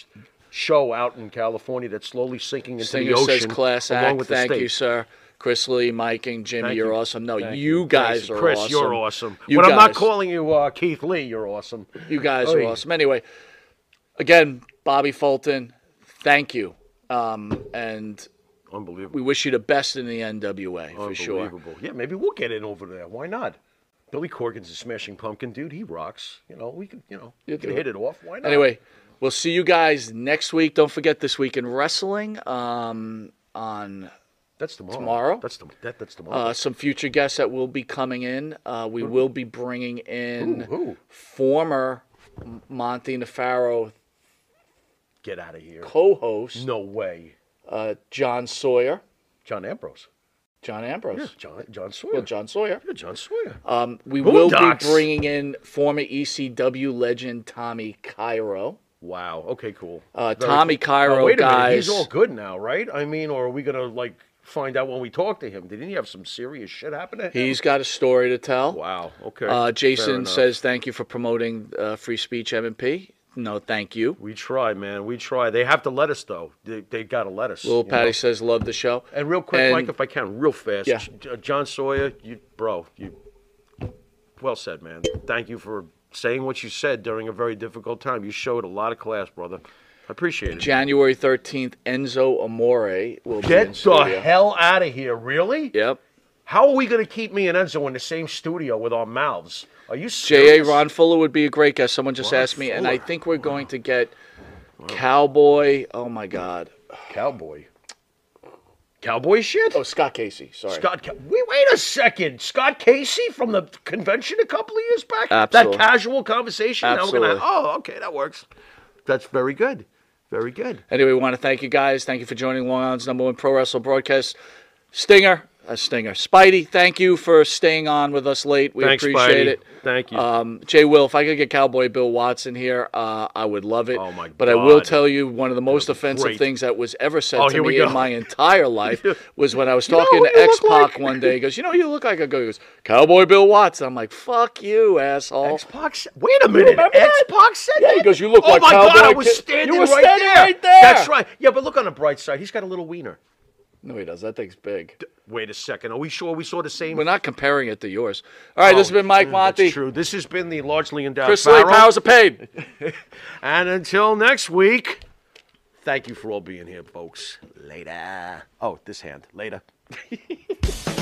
show out in California that's slowly sinking into Stinger the ocean. says class along act. with the Thank you, sir. Chris Lee, Mike, and Jimmy, Thank you're you. awesome. No, Thank you guys are Chris, awesome. Chris, you're awesome. You when I'm not calling you uh, Keith Lee, you're awesome. You guys are awesome. Anyway, again, Bobby Fulton, thank you. Um, and Unbelievable. we wish you the best in the NWA for sure. Unbelievable. Yeah, maybe we'll get in over there. Why not? Billy Corgan's a smashing pumpkin dude. He rocks. You know, we could, you know, You we could hit it. off. Why not? Anyway, we'll see you guys next week. Don't forget this week in wrestling um, on that's tomorrow. tomorrow. That's the, that, that's tomorrow. Uh, some future guests that will be coming in. Uh, we will be bringing in former Monty and Faro Get out of here. co-host No way. Uh, John Sawyer. John Ambrose. John Ambrose. Yeah, John, John Sawyer. Well, John Sawyer. Yeah, John Sawyer. Um, we will be bringing in former ECW legend Tommy Cairo. Wow. Okay, cool. Uh, Tommy. Cairo, Now, wait a minute. guys. He's all good now, right? I mean, or are we gonna like find out when we talk to him? Didn't he have some serious shit happen to him? He's got a story to tell. Wow. Okay. Uh, Jason says thank you for promoting uh, free speech M&P. No, thank you. We try, man. We try. They have to let us though. They, they got to let us. Little Patty know? says love the show. And real quick, And- Mike, if I can, real fast. Yeah. Uh, John Sawyer, you, bro, you. Well said, man. Thank you for saying what you said during a very difficult time. You showed a lot of class, brother. I appreciate it. January 13th, Enzo Amore will be in Get the hell out of here! Really? Yep. How are we going to keep me and Enzo in the same studio with our mouths? Are you J.A. Ron Fuller would be a great guest. Someone just Ron asked me, and I think we're going to get Cowboy. Oh my God. Cowboy. Cowboy shit? Oh, Scott Casey. Sorry. Scott, Ca- wait, wait a second. Scott Casey from the convention a couple of years back. Absolutely. That casual conversation. Absolutely. gonna, oh, okay, that works. That's very good. Very good. Anyway, we want to thank you guys. Thank you for joining Long Island's number one pro wrestling broadcast. Stinger, uh, Stinger, Spidey, thank you for staying on with us late. We Thanks, appreciate Spidey. it. Thank you. Um, Jay Will, if I could get Cowboy Bill Watson here, uh, I would love it. Oh, my But I will God. tell you, one of the most offensive great. things that was ever said Oh, to me in my entire <laughs> life was when I was talking to X Pac like? one day. He goes, "You know, you look like." a go, he goes, "Cowboy Bill Watson." I'm like, "Fuck you, asshole." X Pac. Wait a minute. X Pac said Yeah, that. he goes, "You look like Cowboy." oh my God, I was standing, You were right, standing there. right there. That's right. Yeah, but look on the bright side. He's got a little wiener. No, he does. That thing's big. Wait a second. Are we sure we saw the same? We're not comparing it to yours. All right, this has oh, been Mike Oh, Monty. That's true. This has been the largely endowed Chris Lee, powers are paid. <laughs> And until next week, thank you for all being here, folks. Later. Oh, this hand. Later. <laughs>